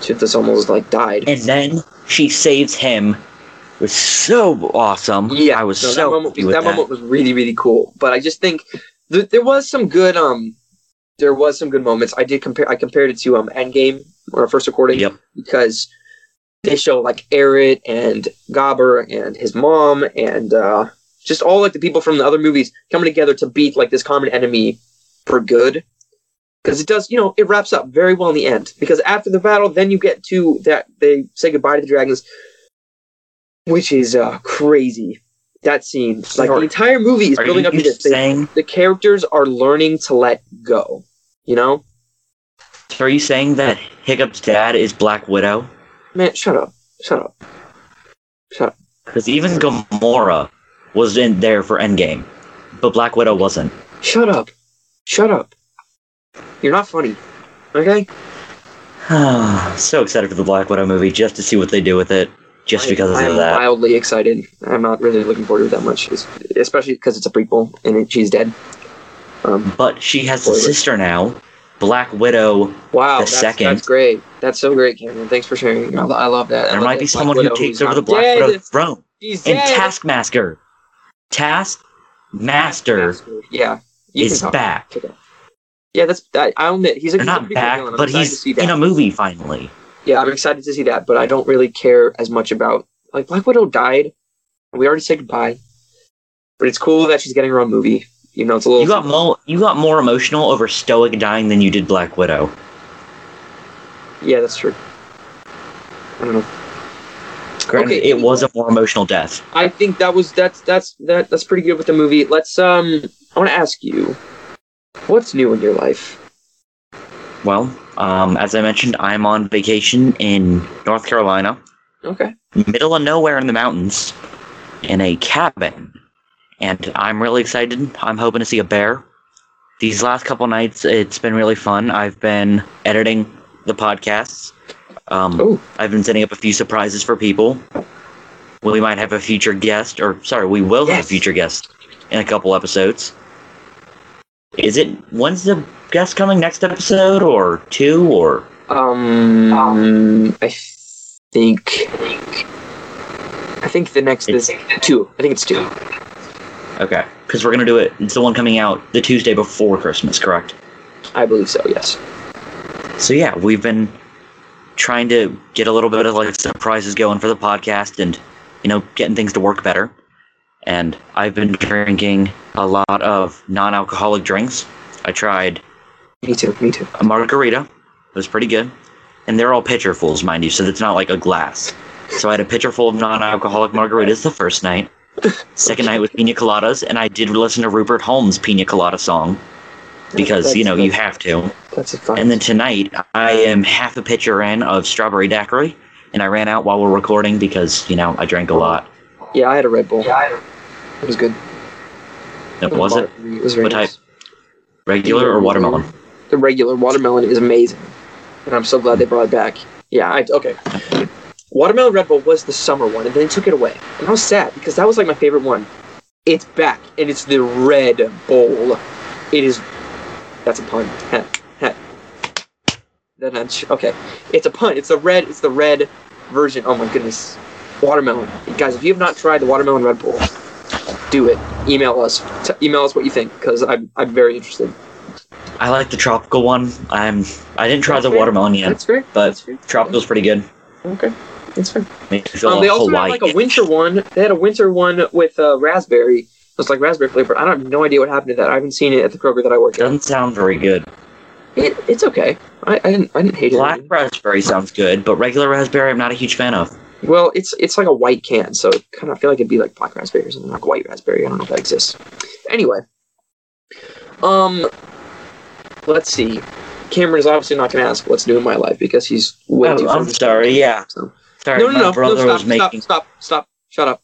Toothless almost like died. And then she saves him. It was so awesome. Yeah, I was no, so that moment. that, that. moment was really really cool. But I just think th- there was some good um there was some good moments. I did compare. I compared it to um Endgame or first recording Yep. because they show like Eret and Gobber and his mom and uh, just all like the people from the other movies coming together to beat like this common enemy for good. Because it does, you know, it wraps up very well in the end. Because after the battle, then you get to that they say goodbye to the dragons, which is uh, crazy. That scene, like the entire movie is building up to this. Saying? the characters are learning to let go. You know, So are you saying that Hiccup's dad is Black Widow? man, shut up, shut up, shut up. Because even Gamora was in there for Endgame, but Black Widow wasn't. Shut up. Shut up. You're not funny. Okay? so excited for the Black Widow movie just to see what they do with it, just I- because I'm of that. wildly excited. I'm not really looking forward to it that much, especially because it's a prequel and it, she's dead. Um, But she has a sister now, Black Widow. wow, The that's, second. that's great. That's so great, Cameron. Thanks for sharing. I, I love that. I There love might be someone who takes over the Black dead. Widow throne. She's And dead. Taskmaster. Taskmaster Yeah. Is back. Yeah, that's. I, I'll admit he's a, he's not good back. But he's in a movie finally. Yeah, I'm excited to see that, but I don't really care as much about like Black Widow died. We already said goodbye, but it's cool that she's getting her own movie. You know, it's a little. You got more. You got more emotional over Stoic dying than you did Black Widow. Yeah, that's true. I don't know. Granted, Okay. it was a more emotional death. I think that was that's that's that that's pretty good with the movie. Let's um. I want to ask you, what's new in your life? Well, um, as I mentioned, I'm on vacation in North Carolina, Okay. middle of nowhere in the mountains, in a cabin, and I'm really excited. I'm hoping to see a bear. these last couple nights, it's been really fun. I've been editing the podcasts. Um. I've been setting up a few surprises for people. We might have a future guest, or sorry, we will have a future guest in a couple episodes. Is it when's the guest coming next episode, or two, or Um, I think. I think the next is two. I think it's two. Okay? Because we're gonna do it. It's the one coming out the Tuesday before Christmas, correct? I believe so. Yes. So yeah, we've been trying to get a little bit of like surprises going for the podcast and you know getting things to work better. And I've been drinking a lot of non-alcoholic drinks. I tried Me too. Me too. a margarita. It was pretty good. And they're all pitcherfuls, mind you, so it's not like a glass. So I had a pitcher full of non-alcoholic margaritas the first night. Second night with pina coladas, and I did listen to Rupert Holmes' pina colada song because you know you have to. That's a fun. And then tonight, I am half a pitcher in of strawberry daiquiri, and I ran out while we're recording because you know I drank a lot. yeah, I had a Red Bull. It was good. It was it It was very What nice. type? regular or watermelon? The regular watermelon is amazing, and I'm so glad they brought it back. Yeah, I okay. Watermelon Red Bull was the summer one, and then they took it away, and I was sad because that was like my favorite one. It's back, and it's the Red Bull. It is. That's a pun. Heh, heh. Then I'm okay. It's a pun. It's the red. It's the red version. Oh my goodness. Watermelon, guys. If you have not tried the watermelon Red Bull, do it. Email us. T- email us what you think because I'm I'm very interested. I like the tropical one. I'm. I didn't try That's the fair. watermelon yet, That's fair. but That's fair. tropical's pretty good. Okay, that's fair. Makes me feel Um, they also Hawaii. had like a winter one. They had a winter one with uh, raspberry. It was like raspberry flavor. I don't have no idea what happened to that. I haven't seen it at the Kroger that I work at. Doesn't sound very good. It, it's okay. I, I didn't I didn't hate Black it. Black raspberry sounds good, but regular raspberry I'm not a huge fan of. Well, it's it's like a white can, so it kind of feel like it'd be like black raspberry or something like white raspberry. I don't know if that exists. Anyway, um, let's see. Cameron is obviously not going to ask what's new in my life because he's way too. Oh, I'm sorry. Yeah, So- sorry. No, no, my no, brother no, stop, was making. stop, stop, stop, shut up.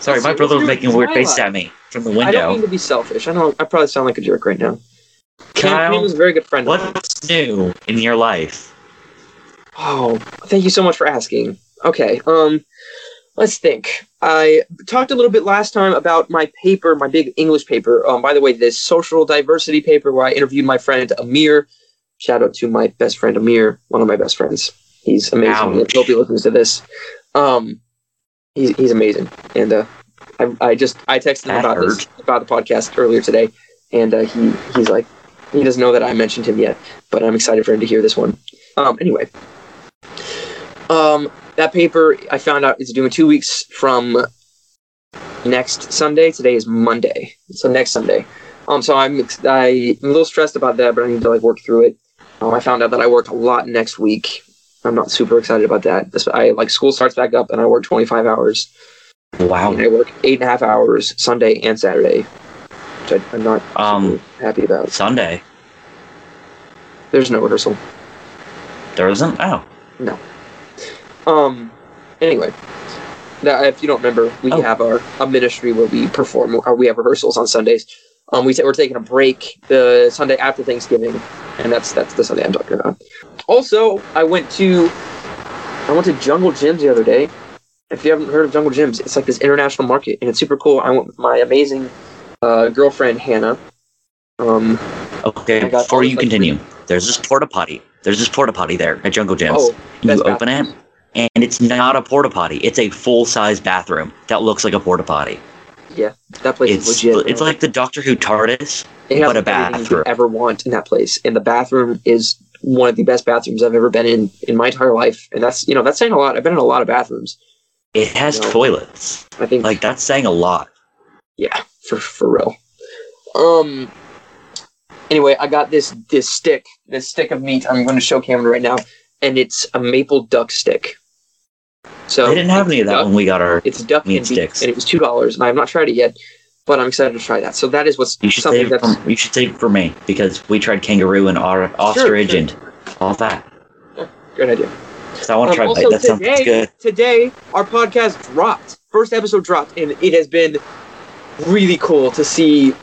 Sorry, my brother was making a weird face at me from the window. I don't mean to be selfish. I know I probably sound like a jerk right now. Kyle, Cam is a very good friend. What's new in your life? Oh, thank you so much for asking. Okay, um, let's think. I talked a little bit last time about my paper, my big English paper. Um, by the way, this social diversity paper where I interviewed my friend Amir. Shout out to my best friend Amir, one of my best friends. He's amazing. Ouch. I hope he listens to this. Um, he's he's amazing, and uh, I, I just I texted him That about this about the podcast earlier today, and uh, he he's like he doesn't know that I mentioned him yet, but I'm excited for him to hear this one. Um, anyway, um, that paper I found out is due in two weeks from next Sunday. Today is Monday, so next Sunday. Um, so I'm I'm a little stressed about that, but I need to like work through it. Um, I found out that I work a lot next week. I'm not super excited about that. I like school starts back up, and I work 25 hours. Wow. And I work eight and a half hours Sunday and Saturday, which I, I'm not Um, happy about. Sunday. There's no rehearsal. There isn't? Oh. No. Um. Anyway, now, if you don't remember, we Oh. have our a ministry where we perform. Or we have rehearsals on Sundays. Um, we we're taking a break the Sunday after Thanksgiving, and that's that's the Sunday I'm talking about. Also, I went to I went to Jungle Jim's the other day. If you haven't heard of Jungle Jim's, it's like this international market, and it's super cool. I went with my amazing uh, girlfriend Hannah. Um. Okay, I got all before you like, continue, there's this porta potty. There's this porta potty there at Jungle Jim's. Oh, you open it, and it's not a porta potty. It's a full size bathroom that looks like a porta potty. Yeah, that place It's is legit. it's like the Doctor Who TARDIS. It has but a everything you bathroom. ever want in that place, and the bathroom is one of the best bathrooms I've ever been in in my entire life, and that's you know that's saying a lot. I've been in a lot of bathrooms. It has No. toilets. I think Like that's saying a lot. yeah, for for real. Um. Anyway, I got this this stick, this stick of meat. I'm going to show Cameron right now, and it's a maple duck stick. So they didn't have any of that duck- when we got our. It's duck meat and beef, sticks. and it was two dollars, and I have not tried it yet, but I'm excited to try that. So that is what's You should something that's for, you should save for me because we tried kangaroo and our ostrich sure. and all that. good idea. So I want to Um, try bite. That sounds today, good. today our podcast dropped. First episode dropped, and it has been really cool to see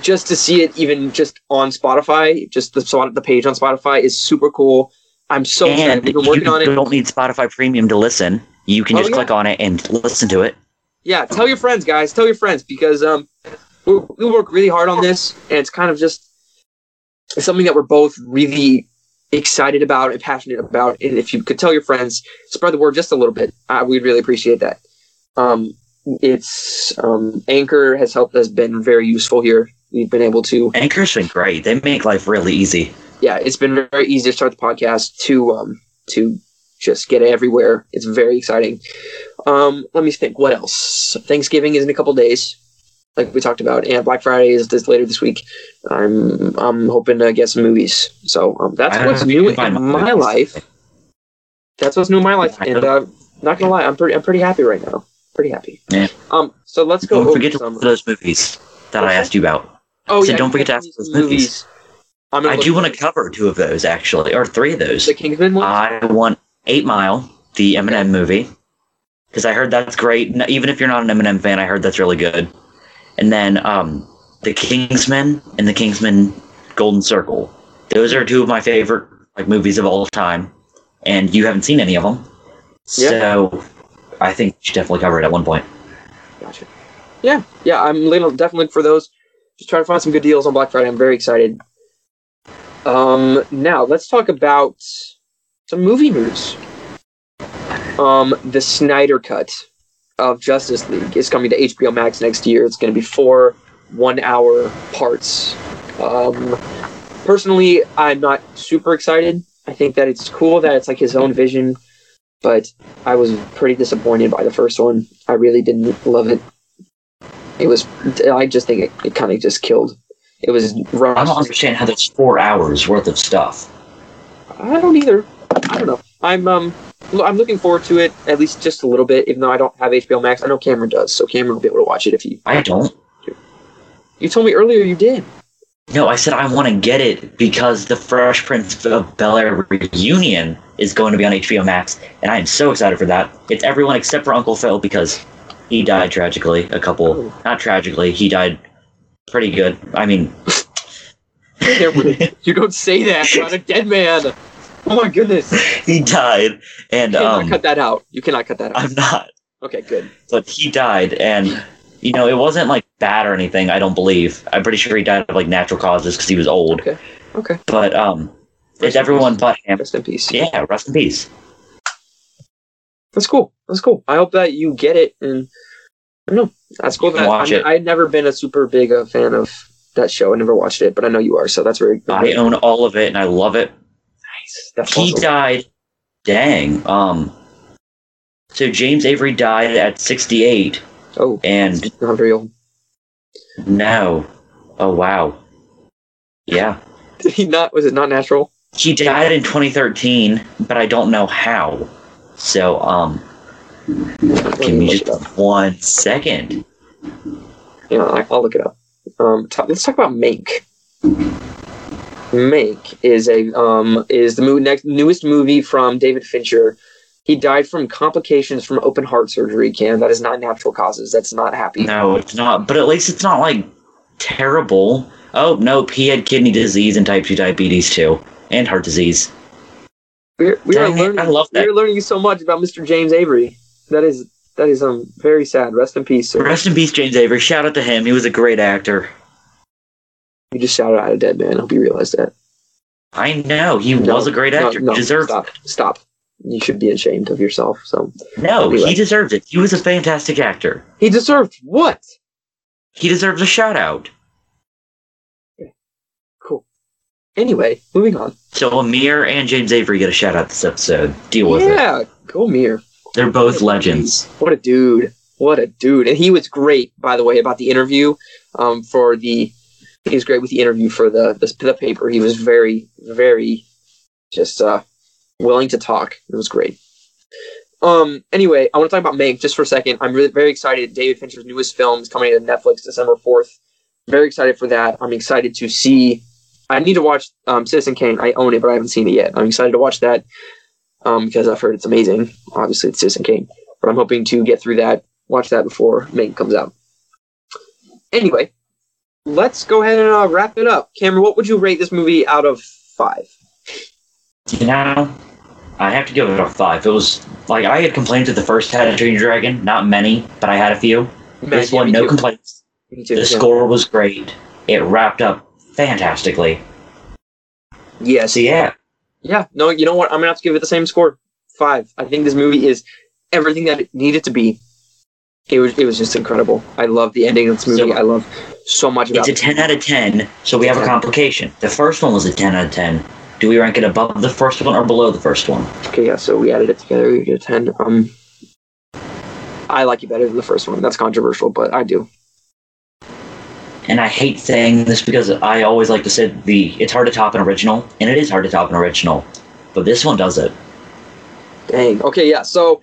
just to see it even just on Spotify, just the spot- the page on Spotify is super cool. I'm so excited. and We've been working you on it. don't need Spotify Premium to listen. You can Oh, just yeah. click on it and listen to it. Yeah, tell your friends, guys. Tell your friends because um, we we work really hard on this, and it's kind of just it's something that we're both really excited about and passionate about. And if you could tell your friends, spread the word just a little bit, uh, we'd really appreciate that. Um, it's um, Anchor has helped has been very useful here. We've been able to Anchor's been great. They make life really easy. yeah, it's been very easy to start the podcast to um to just get it everywhere. It's very exciting. Um, let me think. What else? Thanksgiving is in a couple days, like we talked about, and Black Friday is this later this week. I'm I'm hoping to get some movies. So um, that's what's new in my movies. life. That's what's new in my life, and uh, not gonna lie, I'm pretty I'm pretty happy right now. Pretty happy. Yeah. Um. So let's go Don't forget to some. those movies that I asked you about. oh so yeah, don't forget to ask those movies. Gonna I do want to cover two of those actually, or three of those. the Kingsman one. I want Eight Mile, the Eminem movie, because I heard that's great. Even if you're not an Eminem fan, I heard that's really good. And then um, the Kingsman and the Kingsman Golden Circle. Those are two of my favorite like movies of all time, and you haven't seen any of them, Yeah. so I think you should definitely cover it at one point. Gotcha. Yeah, yeah, I'm definitely looking for those. Just trying to find some good deals on Black Friday. I'm very excited. Um, now let's talk about some movie news. Um, the Snyder Cut of Justice League is coming to HBO Max next year. It's going to be four one-hour parts. Um, personally, I'm not super excited. I think that it's cool that it's like his own vision, but I was pretty disappointed by the first one. I really didn't love it. It was. I just think it, it kind of just killed. It was I don't understand how there's four hours worth of stuff. I don't either. I don't know. I'm um. I'm looking forward to it at least just a little bit, even though I don't have HBO Max. I know Cameron does, so Cameron will be able to watch it if he. I don't. You told me earlier you did. No, I said I want to get it because the Fresh Prince of Bel Air reunion is going to be on HBO Max, and I am so excited for that. It's everyone except for Uncle Phil because he died tragically. A couple, Oh. not tragically, he died pretty good. I mean, you don't say that about a dead man. Oh my goodness! He died, and cannot um, cut that out. You cannot cut that out. I'm not. Okay, good. But he died, and you know, it wasn't like bad or anything. I don't believe. I'm pretty sure he died of like natural causes because he was old. Okay. Okay. But um, Rest it's everyone peace. but him. Rest in peace. Yeah, rest in peace. That's cool. That's cool. I hope that you get it, and I don't know. That's cool. That, watch I'm- it. I've never been a super big uh, fan of that show. I never watched it, but I know you are, so that's very. I own all of it, and I love it. That's he awesome. died dang um so james avery died at 68 Oh, and very no oh wow yeah Did he not? Was it not natural? he died in 2013 but i don't know how so um give me just one second Yeah, I'll look it up. Um, ta- let's talk about Mank. Mank is a um is the movie next newest movie from David Fincher. He died from complications from open heart surgery. Can that is not natural causes. That's not happy. no it's not but at least it's not like terrible oh nope he had kidney disease and type 2 diabetes too and heart disease We're, we Dang it, learning. I love that. We're learning so much about Mr. James Avery. That is that is um very sad. Rest in peace. Sir. rest in peace james avery shout out to him he was a great actor You just shouted out a dead man. I hope you realize that. i know he No, was a great actor No, he deserved stop. Stop. You should be ashamed of yourself. So No, Anyway. he deserved it. He was a fantastic actor. he deserved what? He deserves a shout out. Cool. Anyway, moving on. So Amir and James Avery get a shout out this episode. Deal with it. yeah, go Amir. They're both legends. What a dude. What a dude. And he was great, by the way, about the interview. Um, for the he was great with the interview for the the, the paper. He was very, very just uh willing to talk. It was great. Um. Anyway, I want to talk about Mank just for a second. I'm really very excited. David Fincher's newest film is coming to Netflix December fourth. Very excited for that. I'm excited to see. I need to watch um, Citizen Kane. I own it, but I haven't seen it yet. I'm excited to watch that um, because I've heard it's amazing. Obviously, it's Citizen Kane, but I'm hoping to get through that, watch that before Mank comes out. Anyway, let's go ahead and uh, wrap it up. Cameron, what would you rate this movie out of five? You know, I have to give it a five. It was like I had complaints with the first How to Train Your Dragon, not many, but I had a few. this yeah, one, no too. complaints. Too. The yeah. score was great. It wrapped up fantastically. Yes. So yeah, Yeah. No, you know what? I'm gonna have to give it the same score. Five. I think this movie is everything that it needed to be. It was. It was just incredible. I love the ending of this movie. So- I love so much about it. it's a 10 out of 10, so we have a complication. The first one was a 10 out of 10. Do we rank it above the first one or below the first one? Okay. Yeah. So we added it together. We get a ten. Um. I like it better than the first one. That's controversial, but I do. And I hate saying this because I always like to say the it's hard to top an original, and it is hard to top an original. But this one does it. Dang. Okay, yeah. So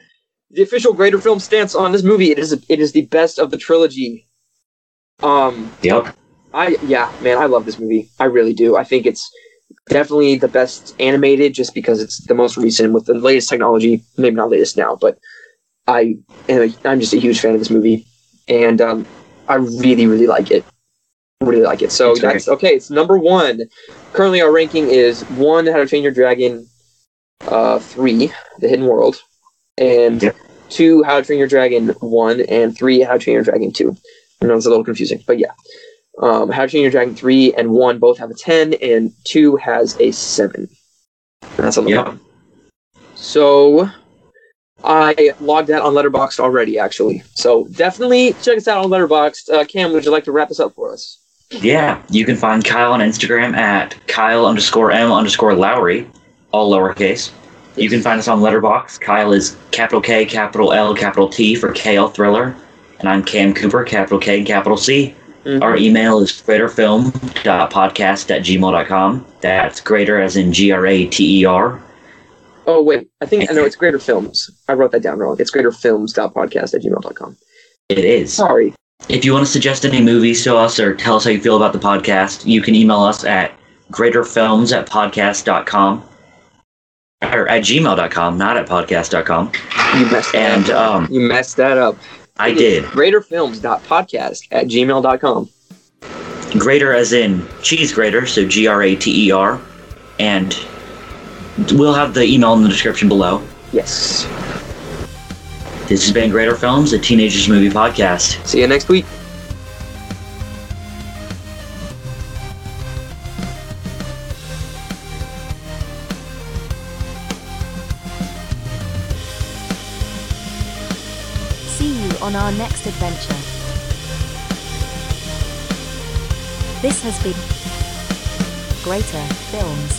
the official Grater Film stance on this movie, it is it is the best of the trilogy. Um, Yep. I yeah, man, I love this movie. I really do. I think it's definitely the best animated, just because it's the most recent with the latest technology. Maybe not latest now, but I am a, I'm just a huge fan of this movie, and um, I really really like it. Really like it. So great. that's okay. It's number one. Currently, our ranking is one How to Train Your Dragon, uh, three The Hidden World, and Yep. two How to Train Your Dragon one, and three How to Train Your Dragon two. I know it's a little confusing, but yeah. Um, How to Train Your Dragon three and one both have a ten, and two has a seven. And that's on the Yep. bottom. So I logged that on Letterboxd already, actually. So definitely check us out on Letterboxd. Uh, Cam, would you like to wrap this up for us? Yeah, you can find Kyle on Instagram at Kyle underscore M underscore Lowry, all lowercase. You can find us on Letterboxd. Kyle is capital K, capital L, capital T for KL Thriller. And I'm Cam Cooper, capital K capital C. Mhm. Our email is graterfilm.podcast at gmail.com. That's grater as in G R A T E R. Oh wait, I think I know it's Grater Films. I wrote that down wrong. It's graterfilms.podcast at gmail.com. It is. Sorry. If you want to suggest any movies to us or tell us how you feel about the podcast, you can email us at graterfilms at podcast.com or at gmail.com, not at podcast.com. You messed that And up. um, you messed that up. I did. Graterfilms.podcast at gmail.com. Grater as in cheese grater, so G R A T E R. And we'll have the email in the description below. Yes. This has been Grater Films, a teenagers movie podcast. See you next week. On our next adventure. This has been Grater Films.